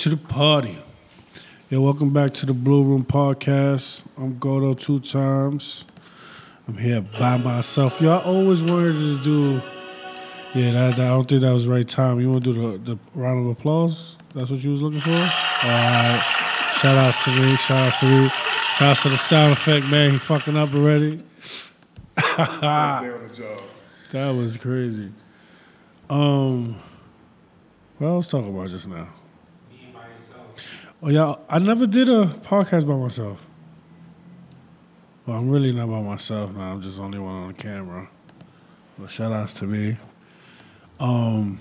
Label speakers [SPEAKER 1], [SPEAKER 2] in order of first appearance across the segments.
[SPEAKER 1] to the party. Yeah, welcome back to the Blue Room Podcast. I'm Gordo two times. I'm here by myself. Y'all always wanted to do. Yeah, that, that- I don't think that was the right time. You want to do the, the round of applause? That's what you was looking for? All right. Shout out to me. Shout out to me. Shout out to the sound effect man. He fucking up already. That was crazy. Um, what I was talking about just now? Oh yeah, I never did a podcast by myself. Well, I'm really not by myself now. I'm just only one on the camera. But shout outs to me. Um,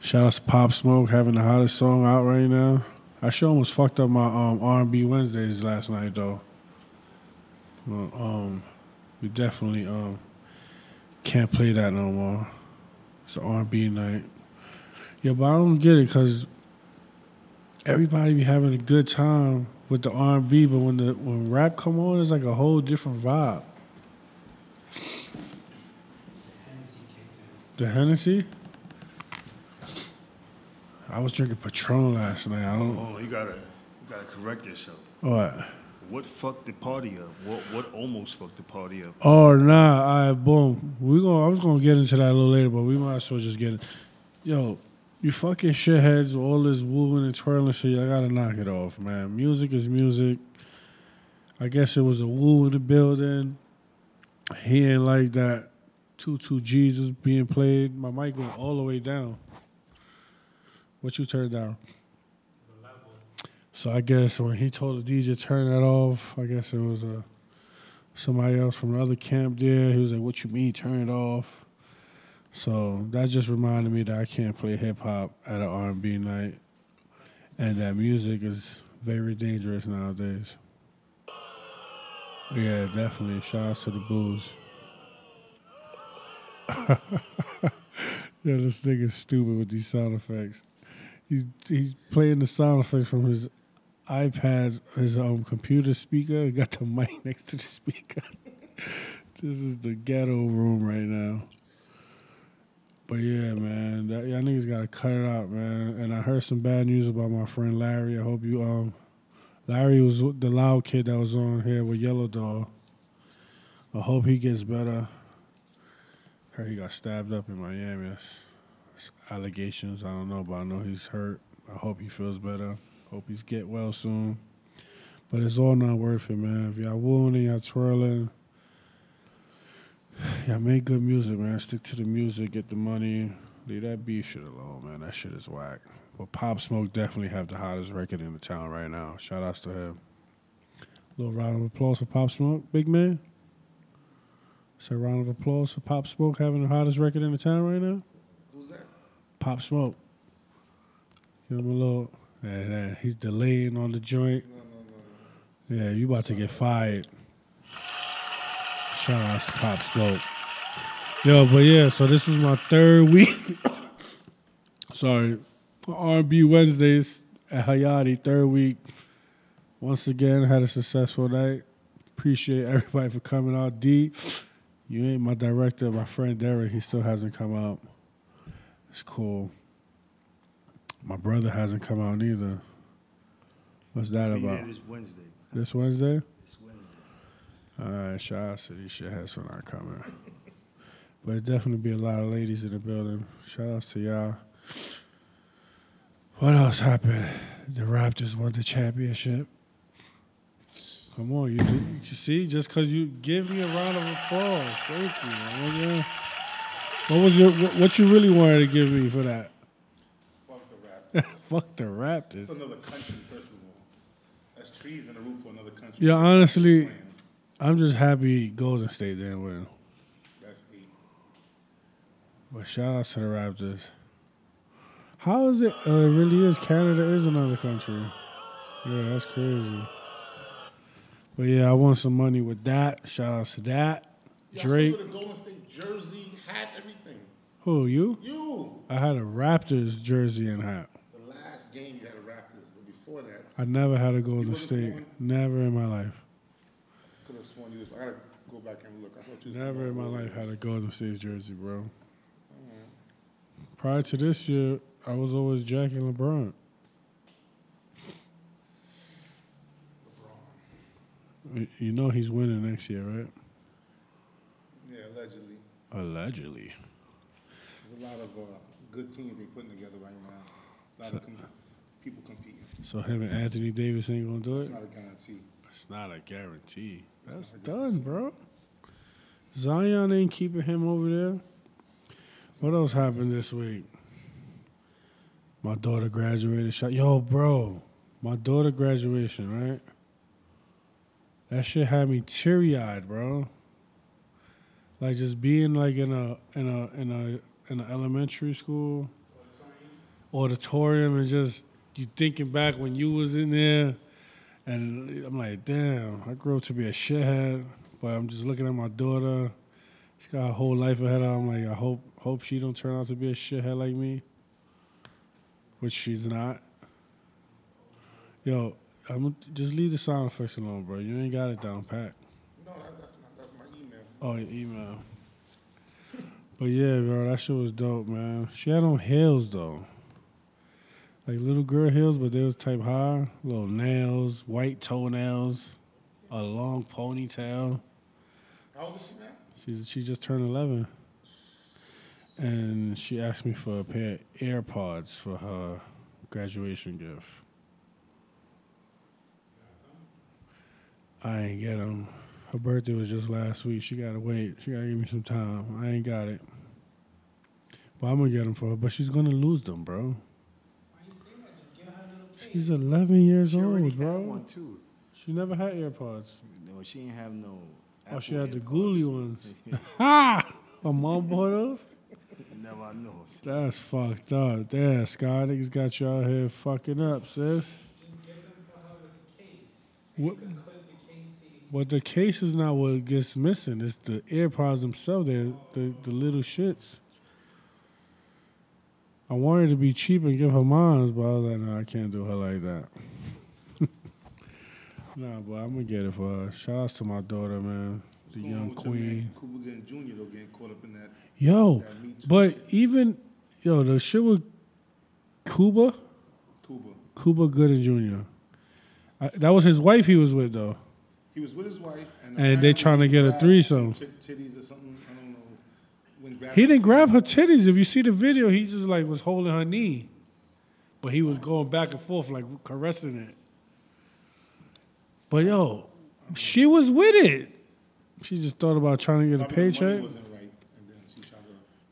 [SPEAKER 1] shout outs to Pop Smoke having the hottest song out right now. I sure almost fucked up my um, R&B Wednesdays last night though. Well, um, we definitely um can't play that no more. It's an R&B night. Yeah, but I don't get it because everybody be having a good time with the R and B, but when the when rap come on, it's like a whole different vibe.
[SPEAKER 2] Hennessy kicks in.
[SPEAKER 1] The Hennessy. I was drinking Patron last night. I don't.
[SPEAKER 3] Oh, you gotta, you gotta correct yourself.
[SPEAKER 1] What?
[SPEAKER 3] What fucked the party up? What what almost fucked the party up?
[SPEAKER 1] Oh nah, all right, boom. We going I was gonna get into that a little later, but we might as well just get it. Yo, you fucking shitheads, all this wooing and twirling shit. I gotta knock it off, man. Music is music. I guess it was a woo in the building. He ain't like that. Two Jesus being played. My mic went all the way down. What you turned down? So I guess when he told the DJ turn that off, I guess it was uh, somebody else from the other camp there. He was like, "What you mean turn it off?" So that just reminded me that I can't play hip hop at an R and B night, and that music is very dangerous nowadays. Yeah, definitely. Shout outs to the booze. yeah, this is stupid with these sound effects. He's he's playing the sound effects from his iPad, his um computer speaker. He got the mic next to the speaker. this is the ghetto room right now. But yeah, man, that, y'all niggas gotta cut it out, man. And I heard some bad news about my friend Larry. I hope you um, Larry was the loud kid that was on here with Yellow Dog. I hope he gets better. Heard he got stabbed up in Miami. That's, that's allegations. I don't know, but I know he's hurt. I hope he feels better. Hope he's get well soon. But it's all not worth it, man. If y'all and y'all twirling, y'all make good music, man. Stick to the music, get the money. Leave that beef shit alone, man. That shit is whack. But Pop Smoke definitely have the hottest record in the town right now. Shout outs to him. Little round of applause for Pop Smoke, big man. So round of applause for Pop Smoke having the hottest record in the town right now.
[SPEAKER 3] Who's that?
[SPEAKER 1] Pop Smoke. Give him a little. Yeah, yeah, he's delaying on the joint. Yeah, you about to get fired. Shout out to Pop Smoke. Yo, but yeah, so this was my third week. Sorry, R&B Wednesdays at Hayati, third week. Once again, had a successful night. Appreciate everybody for coming out. D, you ain't my director, my friend Derek. He still hasn't come out. It's cool. My brother hasn't come out either. What's that
[SPEAKER 3] Be
[SPEAKER 1] about?
[SPEAKER 3] This Wednesday?
[SPEAKER 1] This Wednesday. All right, shout out to these shitheads for not coming. But it definitely be a lot of ladies in the building. Shout outs to y'all. What else happened? The Raptors won the championship. Come on, you, you see, just because you give me a round of applause, thank you. man. What was your what, what you really wanted to give me for that?
[SPEAKER 3] Fuck the Raptors.
[SPEAKER 1] Fuck the Raptors.
[SPEAKER 3] It's another country, first of all. That's trees in the roof for another country.
[SPEAKER 1] Yeah, honestly. I'm just happy Golden State didn't win.
[SPEAKER 3] That's eight.
[SPEAKER 1] But shout outs to the Raptors. How is it? Uh, it really is. Canada is another country. Yeah, that's crazy. But yeah, I won some money with that. Shout outs to that.
[SPEAKER 4] Y'all
[SPEAKER 1] Drake.
[SPEAKER 4] a Golden State jersey, hat, everything.
[SPEAKER 1] Who, you?
[SPEAKER 4] You,
[SPEAKER 1] I had a Raptors jersey and hat.
[SPEAKER 4] the last game you had a Raptors, but before that,
[SPEAKER 1] I never had a Golden State. Never in my life.
[SPEAKER 4] Have sworn. I gotta go back and look. I thought you was
[SPEAKER 1] Never in my life had a Golden State jersey, bro.
[SPEAKER 4] Mm-hmm.
[SPEAKER 1] Prior to this year, I was always jacking LeBron. Y- You know he's winning next year, right?
[SPEAKER 4] Yeah, allegedly.
[SPEAKER 1] Allegedly.
[SPEAKER 4] There's a lot of uh, good teams they putting together right now. A lot of com- people competing.
[SPEAKER 1] So him and Anthony Davis ain't gonna do
[SPEAKER 4] It's
[SPEAKER 1] it.
[SPEAKER 4] not a guarantee.
[SPEAKER 1] It's not a guarantee. That's done, bro. Zion ain't keeping him over there. What else happened this week? My daughter graduated. Shot. Yo, bro, my daughter graduation, right? That shit had me teary eyed, bro. Like just being like in a in a in a in an elementary school auditorium and just you thinking back when you was in there and I'm like, damn, I grew up to be a shithead, but I'm just looking at my daughter. She got a whole life ahead of her. I'm like, I hope hope she don't turn out to be a shithead like me. Which she's not. Yo, I'm just leave the sound effects alone, bro. You ain't got it down pat.
[SPEAKER 4] No, that, that's not. That's my email.
[SPEAKER 1] Oh, your email. But yeah, bro, that shit was dope, man. She had on heels though. Like little girl heels, but they was type high. Little nails, white toenails, a long ponytail.
[SPEAKER 4] How old is she now?
[SPEAKER 1] She's she just turned eleven. And she asked me for a pair of AirPods for her graduation gift. I ain't get them. Her birthday was just last week. She gotta wait. She gotta give me some time. I ain't got it. But I'm gonna get them for her. But she's gonna lose them, bro.
[SPEAKER 2] Why you say that? Just give her a little cake.
[SPEAKER 1] She's 11 years
[SPEAKER 5] She
[SPEAKER 1] old, bro.
[SPEAKER 5] one too.
[SPEAKER 1] She never had AirPods.
[SPEAKER 5] No, she ain't have no.
[SPEAKER 1] Oh, she
[SPEAKER 5] Apple
[SPEAKER 1] had the
[SPEAKER 5] AirPods.
[SPEAKER 1] ghoulie ones. Ha! Her mom bought those.
[SPEAKER 5] Never know.
[SPEAKER 1] That's fucked up. Damn, Scott, niggas got you out here fucking up, sis.
[SPEAKER 2] Just give them for her with the case.
[SPEAKER 1] What,
[SPEAKER 2] Clip the case to you.
[SPEAKER 1] but the case is not what gets missing. It's the AirPods themselves. They're the, the little shits. I wanted to be cheap and give her mine, but I was like, no, I can't do her like that. nah, but I'm gonna get it for her. Shout outs to my daughter, man. The
[SPEAKER 4] What's
[SPEAKER 1] young queen.
[SPEAKER 4] man, Cuba Jr. though getting caught up in that.
[SPEAKER 1] Yo,
[SPEAKER 4] that
[SPEAKER 1] but
[SPEAKER 4] shit.
[SPEAKER 1] even, yo, the shit with Cuba,
[SPEAKER 4] Cuba.
[SPEAKER 1] Cuba Gooding Jr. I, that was his wife he was with, though.
[SPEAKER 4] He was with his wife, and,
[SPEAKER 1] And they trying to get a threesome.
[SPEAKER 4] titties or something. I don't know. When grabbed
[SPEAKER 1] He didn't grab her
[SPEAKER 4] titties.
[SPEAKER 1] If you see the video, he just like was holding her knee, but he was going back and forth like caressing it. But yo, she was with it. She just thought about trying to get a
[SPEAKER 4] Probably the money
[SPEAKER 1] paycheck.
[SPEAKER 4] wasn't right, and then she.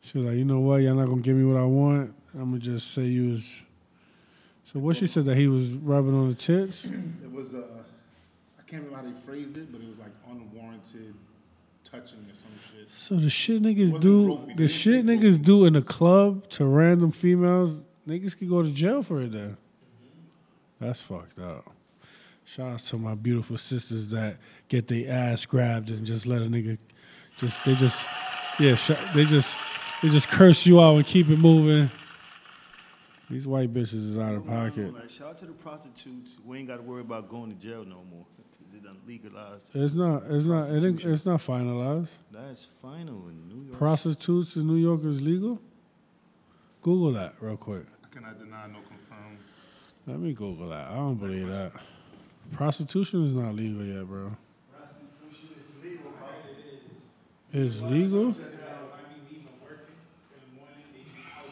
[SPEAKER 1] She was like, you know what? Y'all not gonna give me what I want. I'm gonna just say you was. So what she said that he was rubbing on the tits.
[SPEAKER 4] It was uh, I can't remember how they phrased it, but it was like unwarranted touching or some shit.
[SPEAKER 1] So the shit niggas do,
[SPEAKER 4] appropriate.
[SPEAKER 1] The shit
[SPEAKER 4] say
[SPEAKER 1] niggas do in the club to random females, niggas could go to jail for it then. That's fucked up. Shout out to my beautiful sisters that get their ass grabbed and just let a nigga, just they just, yeah, sh- they just they just curse you out and keep it moving. These white bitches is out of pocket.
[SPEAKER 5] Like, shout out to the prostitutes. We ain't got to worry about going to jail no more. 'Cause done legalized.
[SPEAKER 1] It's not, it's not, it ain't, it's not finalized.
[SPEAKER 5] That's final in New York.
[SPEAKER 1] Prostitutes in New York is legal. Google that real quick.
[SPEAKER 4] I cannot deny nor confirm.
[SPEAKER 1] Let me Google that. I don't believe that. Prostitution is not legal yet, bro.
[SPEAKER 2] Prostitution is legal. I bet it is.
[SPEAKER 1] It's legal?
[SPEAKER 2] I be leaving working in the morning. They be out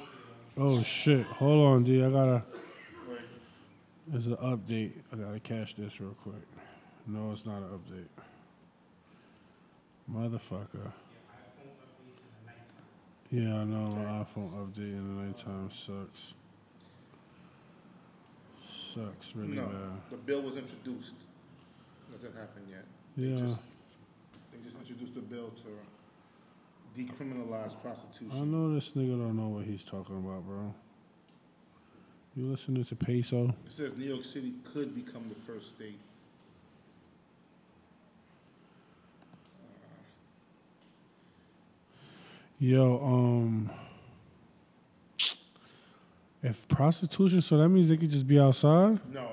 [SPEAKER 2] there.
[SPEAKER 1] Oh shit. Hold on, D. I gotta. There's an update. I gotta catch this real quick. No, it's not an update. Motherfucker.
[SPEAKER 2] Yeah, I the.
[SPEAKER 1] Know my iPhone update in the nighttime sucks. Sucks really
[SPEAKER 4] no,
[SPEAKER 1] bad.
[SPEAKER 4] the bill was introduced. Nothing happened yet. They
[SPEAKER 1] Yeah.
[SPEAKER 4] just they just introduced a bill to decriminalize prostitution.
[SPEAKER 1] I
[SPEAKER 4] prostitution.
[SPEAKER 1] know this nigga don't know what he's talking about, bro. You listening to Peso?
[SPEAKER 4] It says New York City could become the first state.
[SPEAKER 1] Yo, um, if prostitution, so that means they could just be outside.
[SPEAKER 4] No, no, no,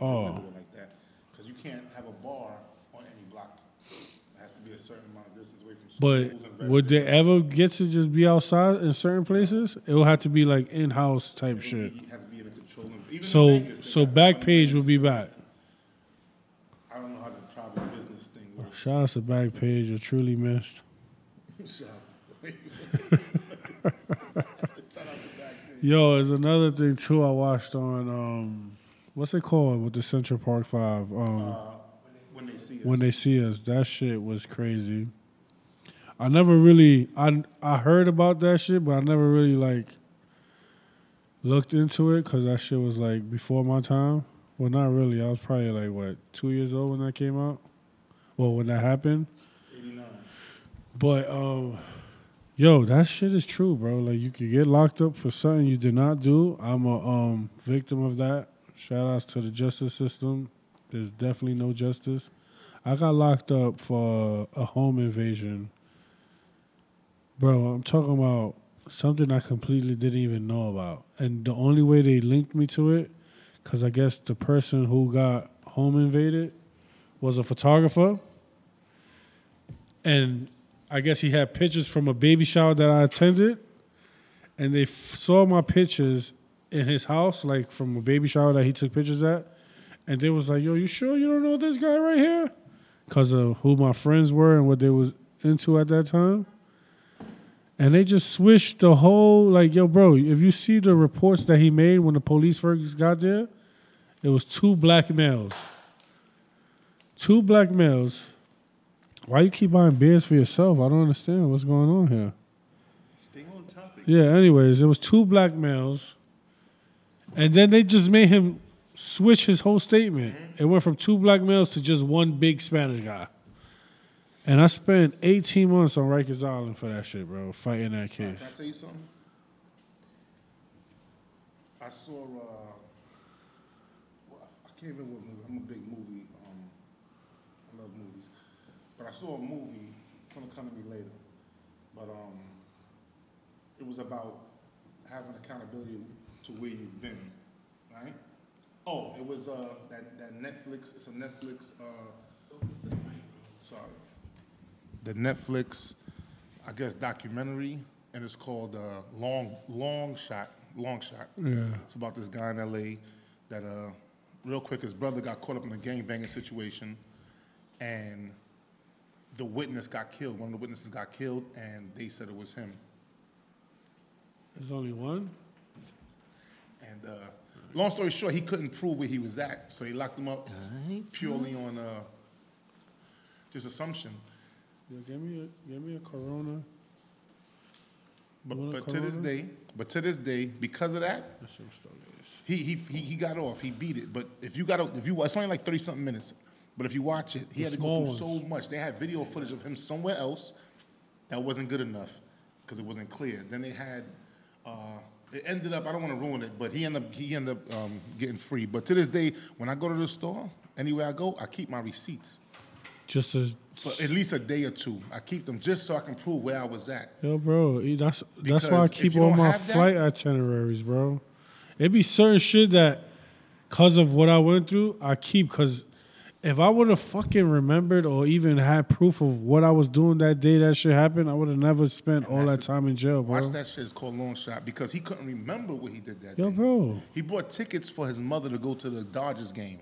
[SPEAKER 4] no.
[SPEAKER 1] Oh.
[SPEAKER 4] Don't it like that. Because you can't have a bar on any block. It has to be a certain amount of distance away from
[SPEAKER 1] But
[SPEAKER 4] schools and
[SPEAKER 1] would they ever get to just be outside in certain places? It will have to be like in-house type
[SPEAKER 4] It
[SPEAKER 1] shit.
[SPEAKER 4] be- have to be in a control room. Even
[SPEAKER 1] So
[SPEAKER 4] Vegas,
[SPEAKER 1] so
[SPEAKER 4] got
[SPEAKER 1] back
[SPEAKER 4] fun
[SPEAKER 1] page
[SPEAKER 4] events.
[SPEAKER 1] will be back.
[SPEAKER 4] I don't know how the private business thing works.
[SPEAKER 1] Shout out to Backpage. You're truly missed.
[SPEAKER 4] Shout out. Shout out to back page.
[SPEAKER 1] Yo, there's another thing too. I watched on um, what's it called with the Central Park Five. Um,
[SPEAKER 4] Uh, when they see us.
[SPEAKER 1] when they see us, that shit was crazy. I never really, I I heard about that shit, but I never really like looked into it because that shit was like before my time. Well, not really. I was probably like what two years old when that came out. Well, when that happened.
[SPEAKER 4] 89.
[SPEAKER 1] But um, yo, that shit is true, bro. Like you could get locked up for something you did not do. I'm a um victim of that. Shout outs to the justice system. There's definitely no justice. I got locked up for a home invasion. Bro, I'm talking about something I completely didn't even know about. And the only way they linked me to it, because I guess the person who got home invaded was a photographer. And I guess he had pictures from a baby shower that I attended, and they f- saw my pictures in his house, like from a baby shower that he took pictures at, and they was like, "Yo, you sure you don't know this guy right here?" Because of who my friends were and what they was into at that time, and they just switched the whole like, "Yo, bro, if you see the reports that he made when the police first got there, it was two black males, two black males." Why you keep buying beers for yourself? I don't understand what's going on here.
[SPEAKER 5] Stay on topic.
[SPEAKER 1] Yeah, anyways, it was two black males. And then they just made him switch his whole statement. It went from two black males to just one big Spanish guy. And I spent 18 months on Rikers Island for that shit, bro, fighting that case.
[SPEAKER 4] Can I tell you something? I saw. Uh, well, I- I can't remember what movie. I'm a big movie. Um, I love movies, but I saw a movie. It's gonna come to me later, but um, it was about having accountability to where you've been, right? Oh, it was uh, that that Netflix. It's a Netflix. Uh, sorry, the Netflix. I guess documentary, and it's called uh, Long Long Shot. Long Shot.
[SPEAKER 1] Yeah.
[SPEAKER 4] It's about this guy in L.A. that, uh, real quick, his brother got caught up in a gangbanging situation, and the witness got killed. One of the witnesses got killed, and they said it was him.
[SPEAKER 1] There's only one?
[SPEAKER 4] And uh, long story short, he couldn't prove where he was at, so they locked him up purely on uh, just assumption.
[SPEAKER 1] Yo, give me a give me a Corona.
[SPEAKER 4] But,
[SPEAKER 1] You want a
[SPEAKER 4] but to this
[SPEAKER 1] Corona?
[SPEAKER 4] day, but to this day, because of that,
[SPEAKER 1] That shit was.
[SPEAKER 4] He, he he he got off. He beat it. But if you got to, if you it's only like thirty something minutes. But if you watch it, he
[SPEAKER 1] The
[SPEAKER 4] had to go through so much. They had video footage of him somewhere else that wasn't good enough because it wasn't clear. Then they had. Uh, it ended up. I don't want to ruin it, but he ended up he ended up um, getting free. But to this day, when I go to the store, anywhere I go, I keep my receipts
[SPEAKER 1] Just a
[SPEAKER 4] for at least a day or two. I keep them just so I can prove where I was at.
[SPEAKER 1] Yo, bro, e- that's that's why I
[SPEAKER 4] if
[SPEAKER 1] keep
[SPEAKER 4] you
[SPEAKER 1] all
[SPEAKER 4] don't
[SPEAKER 1] my
[SPEAKER 4] have that-
[SPEAKER 1] flight itineraries, bro. It be certain shit that, cause of what I went through, I keep. Cause if I would have fucking remembered or even had proof of what I was doing that day that shit happened, I would have never spent all that
[SPEAKER 4] the-
[SPEAKER 1] time in jail, bro.
[SPEAKER 4] Watch that shit. It's called Long Shot because he couldn't remember what he did that
[SPEAKER 1] Yo,
[SPEAKER 4] day.
[SPEAKER 1] bro.
[SPEAKER 4] He bought tickets for his mother to go to the Dodgers game.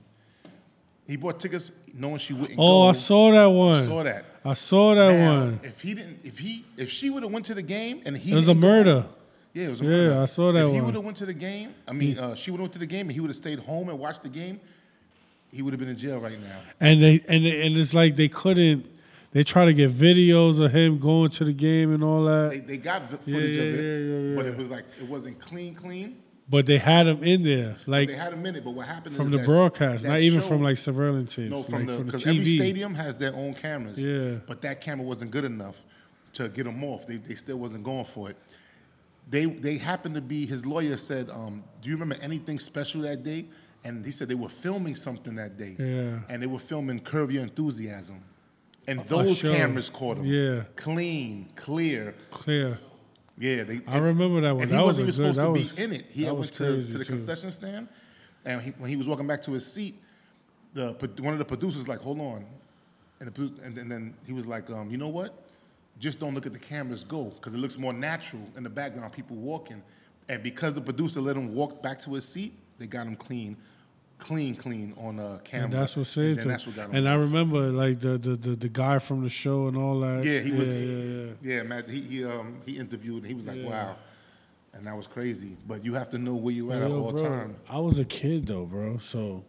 [SPEAKER 4] He bought tickets knowing she wouldn't go.
[SPEAKER 1] Oh, I saw that one.
[SPEAKER 4] Saw that.
[SPEAKER 1] I saw that
[SPEAKER 4] Now,
[SPEAKER 1] one.
[SPEAKER 4] If he didn't, if he, if she would have went to the game and he
[SPEAKER 1] It was a
[SPEAKER 4] didn't go-
[SPEAKER 1] murder.
[SPEAKER 4] yeah, it was a
[SPEAKER 1] Yeah,
[SPEAKER 4] murder.
[SPEAKER 1] I saw that
[SPEAKER 4] If he would have went to the game, I mean, uh, she would have went to the game and he would have stayed home and watched the game. He would have been in jail right now.
[SPEAKER 1] And they and they, and it's like they couldn't. They try to get videos of him going to the game and all that.
[SPEAKER 4] They, they got vi-
[SPEAKER 1] Yeah,
[SPEAKER 4] footage of
[SPEAKER 1] yeah,
[SPEAKER 4] it,
[SPEAKER 1] yeah, yeah,
[SPEAKER 4] but it was like it wasn't clean, clean.
[SPEAKER 1] But they had him in there, like
[SPEAKER 4] they had a minute, but what happened
[SPEAKER 1] from
[SPEAKER 4] is
[SPEAKER 1] the
[SPEAKER 4] that-
[SPEAKER 1] broadcast,
[SPEAKER 4] that
[SPEAKER 1] not even
[SPEAKER 4] show-
[SPEAKER 1] from like surveillance teams.
[SPEAKER 4] No, from
[SPEAKER 1] like
[SPEAKER 4] the because every stadium has their own cameras.
[SPEAKER 1] Yeah.
[SPEAKER 4] But that camera wasn't good enough to get him off. They, they still wasn't going for it. They they happened to be. His lawyer said, um, "Do you remember anything special that day?" And he said they were filming something that day.
[SPEAKER 1] Yeah.
[SPEAKER 4] And they were filming Curb Your Enthusiasm, and
[SPEAKER 1] A
[SPEAKER 4] those cameras caught him.
[SPEAKER 1] Yeah.
[SPEAKER 4] Clean, clear.
[SPEAKER 1] Clear.
[SPEAKER 4] Yeah. They.
[SPEAKER 1] I remember that one.
[SPEAKER 4] And
[SPEAKER 1] That
[SPEAKER 4] he
[SPEAKER 1] was
[SPEAKER 4] wasn't
[SPEAKER 1] a
[SPEAKER 4] even
[SPEAKER 1] good-
[SPEAKER 4] supposed
[SPEAKER 1] that
[SPEAKER 4] to
[SPEAKER 1] was-
[SPEAKER 4] be in it. He
[SPEAKER 1] was
[SPEAKER 4] went to, to the
[SPEAKER 1] too.
[SPEAKER 4] concession stand, and he, when he was walking back to his seat, the one of the producers like, "Hold on," and, the, and, and then he was like, um, "You know what? just don't look at the cameras go because it looks more natural in the background, people walking. And because the producer let him walk back to his seat, they got him clean, clean, clean on uh, camera.
[SPEAKER 1] And that's what saved him.
[SPEAKER 4] that's what got him.
[SPEAKER 1] And I remember like the, the, the, the guy from the show and all that.
[SPEAKER 4] Yeah, he was.
[SPEAKER 1] Yeah, yeah, yeah.
[SPEAKER 4] yeah, man. He he, um, he interviewed and he was like,
[SPEAKER 1] Yeah.
[SPEAKER 4] "Wow," and that was crazy. But you have to know where you're at
[SPEAKER 1] Yo,
[SPEAKER 4] at all
[SPEAKER 1] bro,
[SPEAKER 4] time.
[SPEAKER 1] I was a kid though, bro. So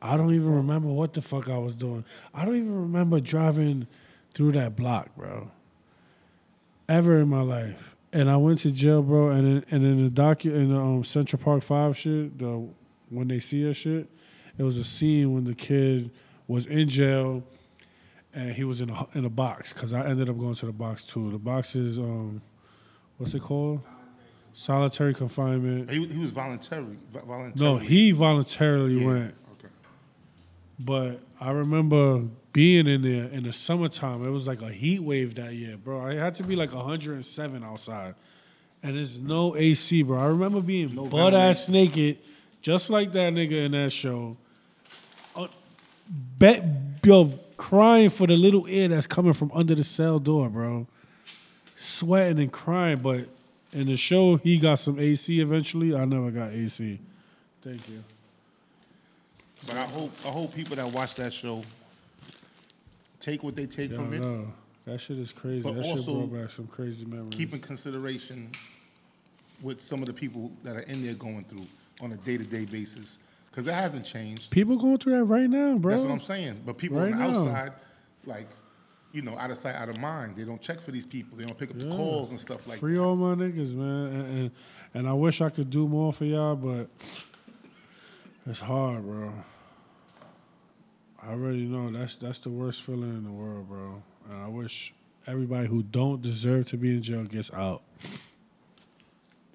[SPEAKER 1] I don't even remember what the fuck I was doing. I don't even remember driving through that block, bro. Ever in my life. And I went to jail, bro. And in, and in the docu in the um, Central Park Five shit, the when they see us shit, it was a scene when the kid was in jail and he was in a in a box because I ended up going to the box too. The box is um, what's it called? Solitary confinement.
[SPEAKER 4] He, he was voluntary. vo- voluntary.
[SPEAKER 1] No, he voluntarily
[SPEAKER 4] Yeah.
[SPEAKER 1] went.
[SPEAKER 4] Okay.
[SPEAKER 1] But I remember being in there in the summertime. It was like a heat wave that year, bro. It had to be like 107 outside. And there's no AC, bro. I remember being
[SPEAKER 4] No
[SPEAKER 1] butt ass naked, just like that nigga in that show. Uh, bet, yo, crying for the little air that's coming from under the cell door, bro. Sweating and crying, but in the show, he got some AC eventually. I never got AC. Thank you.
[SPEAKER 4] But I hope I hope people that watch that show take what they take
[SPEAKER 1] Yo,
[SPEAKER 4] from it.
[SPEAKER 1] no, that shit is crazy.
[SPEAKER 4] But
[SPEAKER 1] that shit brought back some crazy memories.
[SPEAKER 4] Keep in consideration with some of the people that are in there going through on a day to day basis, because that hasn't changed.
[SPEAKER 1] People going through that right now, bro.
[SPEAKER 4] That's what I'm saying. But people
[SPEAKER 1] Right
[SPEAKER 4] on the
[SPEAKER 1] now.
[SPEAKER 4] outside, like, you know, out of sight, out of mind. They don't check for these people. They don't pick up the calls and stuff like
[SPEAKER 1] Free
[SPEAKER 4] that.
[SPEAKER 1] Free all my niggas, man. And, and and I wish I could do more for y'all, but it's hard, bro. I already know that's that's the worst feeling in the world, bro. And I wish everybody who don't deserve to be in jail gets out.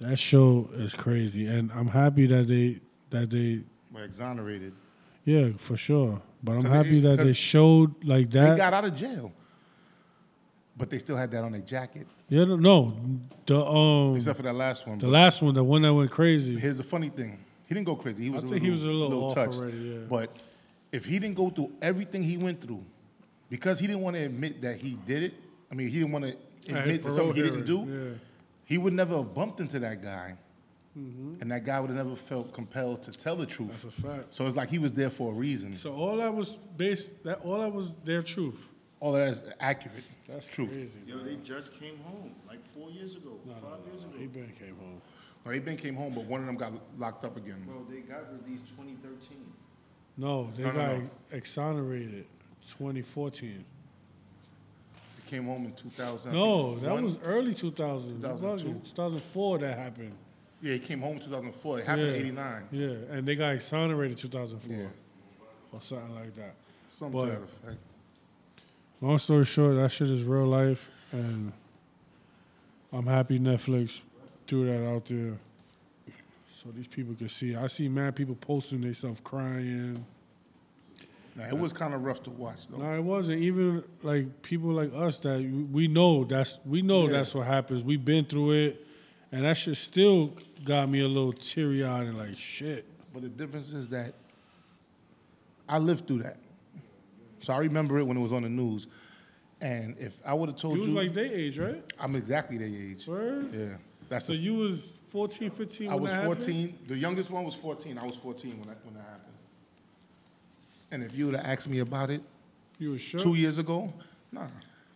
[SPEAKER 1] That show is crazy, and I'm happy that they that they
[SPEAKER 4] We're exonerated.
[SPEAKER 1] yeah for sure. But I'm happy
[SPEAKER 4] it-
[SPEAKER 1] that they showed like that.
[SPEAKER 4] They got out of jail, but they still had that on their jacket,
[SPEAKER 1] Yeah, no, the um,
[SPEAKER 4] except for that last one.
[SPEAKER 1] the last one, the one that went crazy.
[SPEAKER 4] Here's the funny thing: he didn't go crazy. He was. a
[SPEAKER 1] think
[SPEAKER 4] little,
[SPEAKER 1] he was a little off
[SPEAKER 4] touched.
[SPEAKER 1] already, yeah.
[SPEAKER 4] But if he didn't go through everything he went through, because he didn't want to admit that he did it. I mean, he didn't want to admit to something he didn't do.
[SPEAKER 1] yeah.
[SPEAKER 4] He would never have bumped into that guy,
[SPEAKER 1] Mm-hmm.
[SPEAKER 4] and that guy would have never felt compelled to tell the truth.
[SPEAKER 1] That's a fact.
[SPEAKER 4] So it's like he was there for a reason.
[SPEAKER 1] So all that was based that all that was their truth.
[SPEAKER 4] All that is accurate.
[SPEAKER 1] That's
[SPEAKER 4] true.
[SPEAKER 1] crazy.
[SPEAKER 5] Yo, they just came home like four years ago, five years ago.
[SPEAKER 1] He been came home.
[SPEAKER 4] Well, he been came home, but one of them got locked up again.
[SPEAKER 5] Bro, they got released 2013.
[SPEAKER 1] No, they
[SPEAKER 4] No, no,
[SPEAKER 1] got
[SPEAKER 4] no.
[SPEAKER 1] exonerated 2014.
[SPEAKER 4] Came home in 2000.
[SPEAKER 1] No, that was early 2000.
[SPEAKER 4] 2002?
[SPEAKER 1] 2004 that happened.
[SPEAKER 4] Yeah, he came home in 2004. It happened
[SPEAKER 1] yeah.
[SPEAKER 4] in 89.
[SPEAKER 1] Yeah, and they got exonerated in 2004
[SPEAKER 4] Yeah,
[SPEAKER 1] or something like that.
[SPEAKER 4] something
[SPEAKER 1] But-
[SPEAKER 4] to that effect.
[SPEAKER 1] Long story short, that shit is real life, and I'm happy Netflix threw that out there so these people can see. I see mad people posting themselves crying.
[SPEAKER 4] It was kind of rough to watch, though.
[SPEAKER 1] No, it wasn't. Even like people like us that we know that's we know
[SPEAKER 4] Yeah.
[SPEAKER 1] that's what happens. We've been through it, and that shit still got me a little teary eyed and like shit.
[SPEAKER 4] But the difference is that I lived through that. So I remember it when it was on the news. And if I would have told
[SPEAKER 1] You
[SPEAKER 4] you,
[SPEAKER 1] was like their age, right?
[SPEAKER 4] I'm exactly their age.
[SPEAKER 1] Word?
[SPEAKER 4] Yeah. That's
[SPEAKER 1] So
[SPEAKER 4] the,
[SPEAKER 1] you was 14, 15
[SPEAKER 4] I was
[SPEAKER 1] that happened?
[SPEAKER 4] 14. The youngest one was 14. I was 14 when that, when that happened. And if you would have asked me about it
[SPEAKER 1] You was sure?
[SPEAKER 4] two years ago, nah.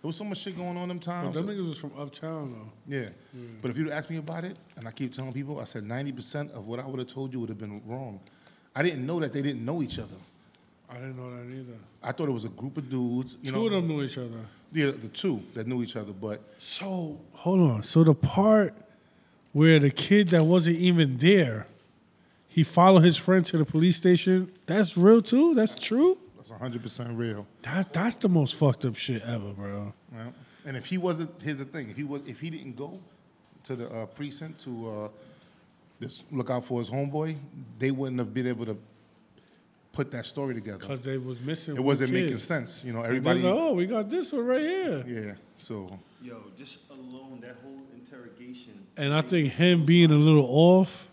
[SPEAKER 4] There was so much shit going on them
[SPEAKER 1] But
[SPEAKER 4] times.
[SPEAKER 1] them niggas was from uptown though.
[SPEAKER 4] Yeah. But if you'd asked me about it, and I keep telling people, I said 90% of what I would have told you would have been wrong. I didn't know that they didn't know each other.
[SPEAKER 1] I didn't know that either.
[SPEAKER 4] I thought it was a group of dudes. You
[SPEAKER 1] Two
[SPEAKER 4] know,
[SPEAKER 1] of them knew each other.
[SPEAKER 4] Yeah, the two that knew each other, but
[SPEAKER 1] So hold on. So the part where the kid that wasn't even there, he followed his friend to the police station. That's real too. That's true.
[SPEAKER 4] that's 100% real.
[SPEAKER 1] That that's the most fucked up shit ever, bro.
[SPEAKER 4] Right? And if he wasn't, here's the thing: if he was, if he didn't go to the uh, precinct to uh, just look out for his homeboy, they wouldn't have been able to put that story together.
[SPEAKER 1] Because they was missing.
[SPEAKER 4] It wasn't
[SPEAKER 1] kid.
[SPEAKER 4] making sense, you know.
[SPEAKER 1] And
[SPEAKER 4] Everybody,
[SPEAKER 1] like, oh, we got this one right here.
[SPEAKER 4] yeah. So
[SPEAKER 5] Yo, just alone, that whole interrogation.
[SPEAKER 1] And I think him being a little off,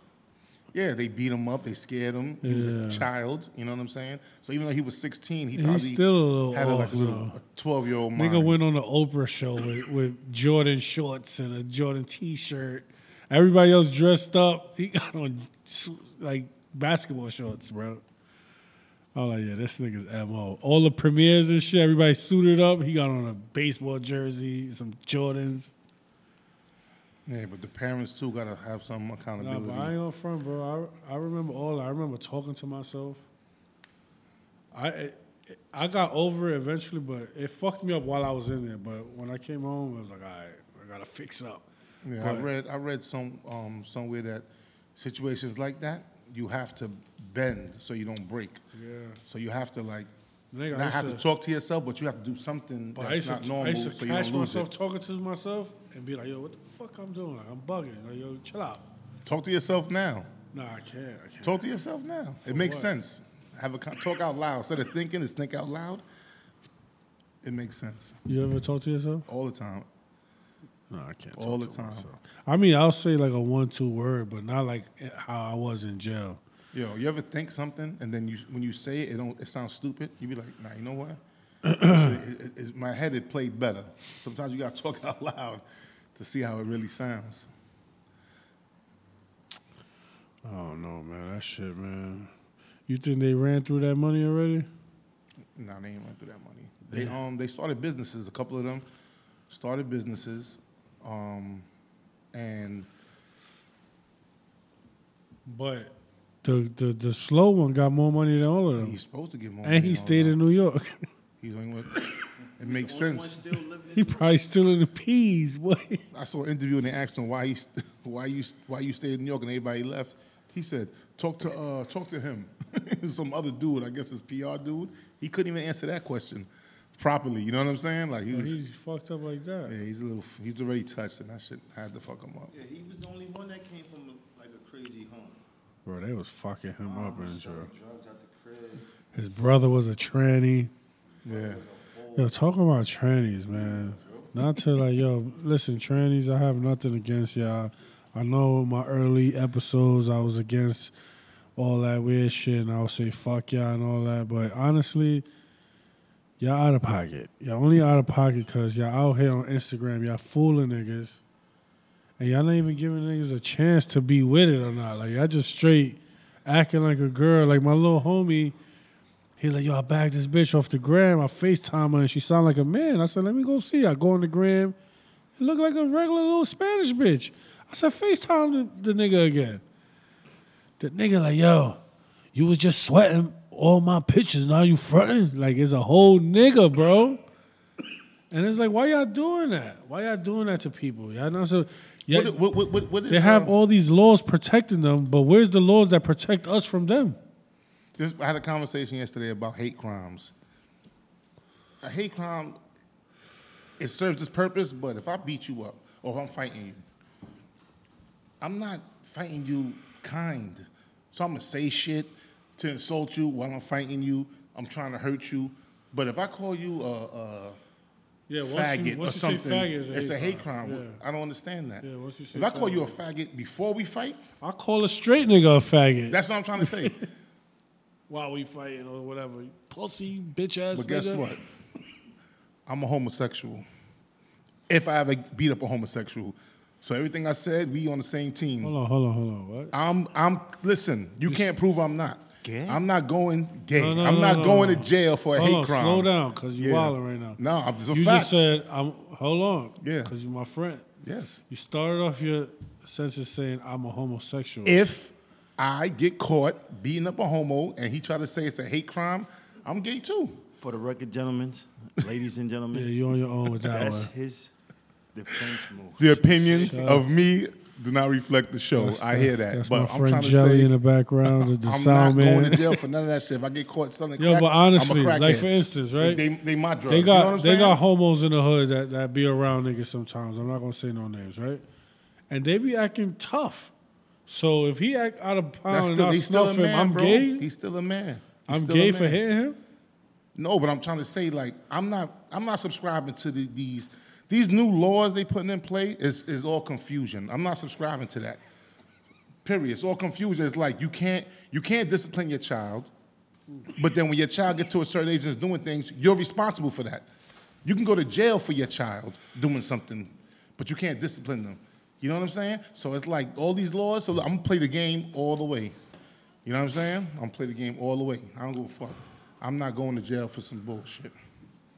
[SPEAKER 4] Yeah, they beat him up. They scared him. He was a child. You know what I'm saying? So even though he was 16, he
[SPEAKER 1] He's
[SPEAKER 4] probably
[SPEAKER 1] still
[SPEAKER 4] had a, like a little a 12 year old mind.
[SPEAKER 1] Nigga went on the Oprah show with, with Jordan shorts and a Jordan t-shirt. Everybody else dressed up. He got on like basketball shorts, bro. I'm like, yeah, this nigga's mo. All the premieres and shit, everybody suited up. He got on a baseball jersey, some Jordans.
[SPEAKER 4] Yeah, but the parents too gotta have some
[SPEAKER 1] Nah,
[SPEAKER 4] accountability.
[SPEAKER 1] but I ain't on front, bro. I, I remember all. I remember talking to myself. I it, I got over it eventually, but it fucked me up while I was in there. But when I came home, I was like, all right, I gotta fix up.
[SPEAKER 4] Yeah, I
[SPEAKER 1] But-
[SPEAKER 4] read I read some um, somewhere that situations like that you have to bend so you don't break.
[SPEAKER 1] Yeah.
[SPEAKER 4] So you have to like
[SPEAKER 1] Nigga, I
[SPEAKER 4] not
[SPEAKER 1] used
[SPEAKER 4] have to
[SPEAKER 1] to-
[SPEAKER 4] talk to yourself, but you have to do something
[SPEAKER 1] But I
[SPEAKER 4] that's
[SPEAKER 1] used,
[SPEAKER 4] not
[SPEAKER 1] to, I used to
[SPEAKER 4] so you
[SPEAKER 1] catch
[SPEAKER 4] don't lose
[SPEAKER 1] myself
[SPEAKER 4] it.
[SPEAKER 1] talking to myself and be like, yo, what the fuck I'm doing? Like, I'm bugging. Like, yo, chill out.
[SPEAKER 4] Talk to yourself now.
[SPEAKER 1] Nah, I can't. I can't.
[SPEAKER 4] Talk to yourself now. It makes
[SPEAKER 1] what?
[SPEAKER 4] sense. Have a con- talk out loud instead of thinking. It's think out loud. It makes sense
[SPEAKER 1] You ever talk to yourself?
[SPEAKER 4] all the time.
[SPEAKER 1] No, I can't.
[SPEAKER 4] All the time.
[SPEAKER 1] myself. I mean, I'll say like a one-two word, but not like how I was in jail.
[SPEAKER 4] Yo, you ever think something and then you when you say it, it don't it sounds stupid. You be like, nah, you know what? it, it, my head it played better. Sometimes you gotta talk out loud to see how it really sounds.
[SPEAKER 1] I don't know, man. That shit, man. You think they ran through that money already?
[SPEAKER 4] Nah, they ain't went through that money. They um they started businesses. A couple of them started businesses, um, and
[SPEAKER 1] But the the the slow one got more money than all of them,
[SPEAKER 4] he's supposed to get more.
[SPEAKER 1] and he stayed in New York.
[SPEAKER 4] He's only went. It makes sense.
[SPEAKER 5] still
[SPEAKER 1] he probably still in the peas, boy.
[SPEAKER 4] I saw an interview and they asked him why he st- why you why you stayed in New York and everybody left. He said, "Talk to uh talk to him." Some other dude, I guess his PR dude. He couldn't even answer that question properly. You know what I'm saying? Like he was.
[SPEAKER 1] He's fucked up like that.
[SPEAKER 4] Yeah, he's a little. He's already touched, and that shit had to fuck him up.
[SPEAKER 5] Yeah, he was the only one that came from like a crazy home.
[SPEAKER 1] Bro, they was fucking him up in jail.
[SPEAKER 5] Drugs at the crib.
[SPEAKER 1] His brother was a tranny.
[SPEAKER 4] Yeah.
[SPEAKER 1] Yo, talking about trannies, man. Not to like, yo, listen, trannies, I have nothing against y'all. I know my early episodes I was against all that weird shit and I would say fuck y'all and all that, but honestly, y'all out of pocket. Y'all only out of pocket because y'all out here on Instagram, y'all fooling niggas. And y'all not even giving niggas a chance to be with it or not. Like, y'all just straight acting like a girl. Like, my little homie, He's like, yo, I bagged this bitch off the gram. I FaceTime her and she sound like a man. I said, let me go see. I go on the gram. It looked like a regular little Spanish bitch. I said, FaceTime the, the nigga again. The nigga like, yo, you was just sweating all my pictures. Now you fronting. Like, it's a whole nigga, bro. And it's like, why y'all doing that? Why y'all doing that to people? Y'all not so. Yeah,
[SPEAKER 4] What, what, what, what, is,
[SPEAKER 1] they have
[SPEAKER 4] um,
[SPEAKER 1] all these laws protecting them, but where's the laws that protect us from them?
[SPEAKER 4] This, I had a conversation yesterday about hate crimes. A hate crime, it serves its purpose, but if I beat you up or if I'm fighting you, I'm not fighting you kind. So I'm gonna say shit to insult you while I'm fighting you. I'm trying to hurt you. But if I call you a, a
[SPEAKER 1] Yeah,
[SPEAKER 4] faggot or something,
[SPEAKER 1] faggot,
[SPEAKER 4] it's a hate crime. I don't understand that.
[SPEAKER 1] Yeah, once you say
[SPEAKER 4] if I call you a
[SPEAKER 1] faggot.
[SPEAKER 4] faggot before we fight,
[SPEAKER 1] I call a straight nigga a faggot.
[SPEAKER 4] that's what I'm trying to say.
[SPEAKER 1] while we fighting or whatever. Pussy, bitch ass
[SPEAKER 4] But guess
[SPEAKER 1] nigga.
[SPEAKER 4] what? I'm a homosexual. If I ever beat up a homosexual. So everything I said, we on the same team.
[SPEAKER 1] Hold on, hold on, hold on. What?
[SPEAKER 4] I'm I'm listen, you can't prove I'm not.
[SPEAKER 5] Gay?
[SPEAKER 4] I'm not going gay.
[SPEAKER 1] No, no,
[SPEAKER 4] I'm
[SPEAKER 1] no,
[SPEAKER 4] not
[SPEAKER 1] no,
[SPEAKER 4] going
[SPEAKER 1] no.
[SPEAKER 4] to jail for a
[SPEAKER 1] Hold
[SPEAKER 4] hate
[SPEAKER 1] on,
[SPEAKER 4] crime.
[SPEAKER 1] slow down, cause you
[SPEAKER 4] Yeah.
[SPEAKER 1] wilding right now.
[SPEAKER 4] No, I'm just a
[SPEAKER 1] you
[SPEAKER 4] fact.
[SPEAKER 1] just said, "I'm." Hold on.
[SPEAKER 4] Yeah.
[SPEAKER 1] Cause you're my friend.
[SPEAKER 4] yes.
[SPEAKER 1] You started off your sentence saying I'm a homosexual.
[SPEAKER 4] If I get caught beating up a homo and he try to say it's a hate crime, I'm gay too.
[SPEAKER 5] For the record, gentlemen, ladies and gentlemen.
[SPEAKER 1] yeah,
[SPEAKER 5] gentlemen,
[SPEAKER 1] you on your own with that
[SPEAKER 5] that's
[SPEAKER 1] one.
[SPEAKER 5] his defense move.
[SPEAKER 4] The opinions
[SPEAKER 1] Shut
[SPEAKER 4] of me do not reflect the show.
[SPEAKER 1] That's-
[SPEAKER 4] I hear that.
[SPEAKER 1] That's
[SPEAKER 4] but
[SPEAKER 1] my
[SPEAKER 4] I'm
[SPEAKER 1] friend
[SPEAKER 4] trying to
[SPEAKER 1] Jellz
[SPEAKER 4] say
[SPEAKER 1] in the background, the, the
[SPEAKER 4] I'm
[SPEAKER 1] sound
[SPEAKER 4] not
[SPEAKER 1] man.
[SPEAKER 4] going to jail for none of that shit. If I get caught selling
[SPEAKER 1] Yo,
[SPEAKER 4] crack,
[SPEAKER 1] but honestly,
[SPEAKER 4] I'm a
[SPEAKER 1] like for instance, right?
[SPEAKER 4] They, they my drugs.
[SPEAKER 1] They
[SPEAKER 4] you know what
[SPEAKER 1] got
[SPEAKER 4] I'm
[SPEAKER 1] they
[SPEAKER 4] saying?
[SPEAKER 1] got homos in the hood that, that be around niggas sometimes. I'm not gonna say no names, right? And they be acting tough. So if he act out of pound and I
[SPEAKER 4] he's still
[SPEAKER 1] snuff
[SPEAKER 4] a
[SPEAKER 1] him,
[SPEAKER 4] man,
[SPEAKER 1] I'm
[SPEAKER 4] bro.
[SPEAKER 1] gay.
[SPEAKER 4] He's still a man. He's
[SPEAKER 1] I'm
[SPEAKER 4] still
[SPEAKER 1] gay
[SPEAKER 4] a
[SPEAKER 1] for hitting him.
[SPEAKER 4] No, but I'm trying to say like I'm not I'm not subscribing to the, these these new laws they putting in play is is all confusion. I'm not subscribing to that. Period. It's all confusion. It's like you can't you can't discipline your child, but then when your child get to a certain age and is doing things, you're responsible for that. You can go to jail for your child doing something, but you can't discipline them. You know what I'm saying? So it's like all these laws. So I'm gonna play the game all the way. You know what I'm saying? I'm gonna play the game all the way. I don't give a fuck. I'm not going to jail for some bullshit.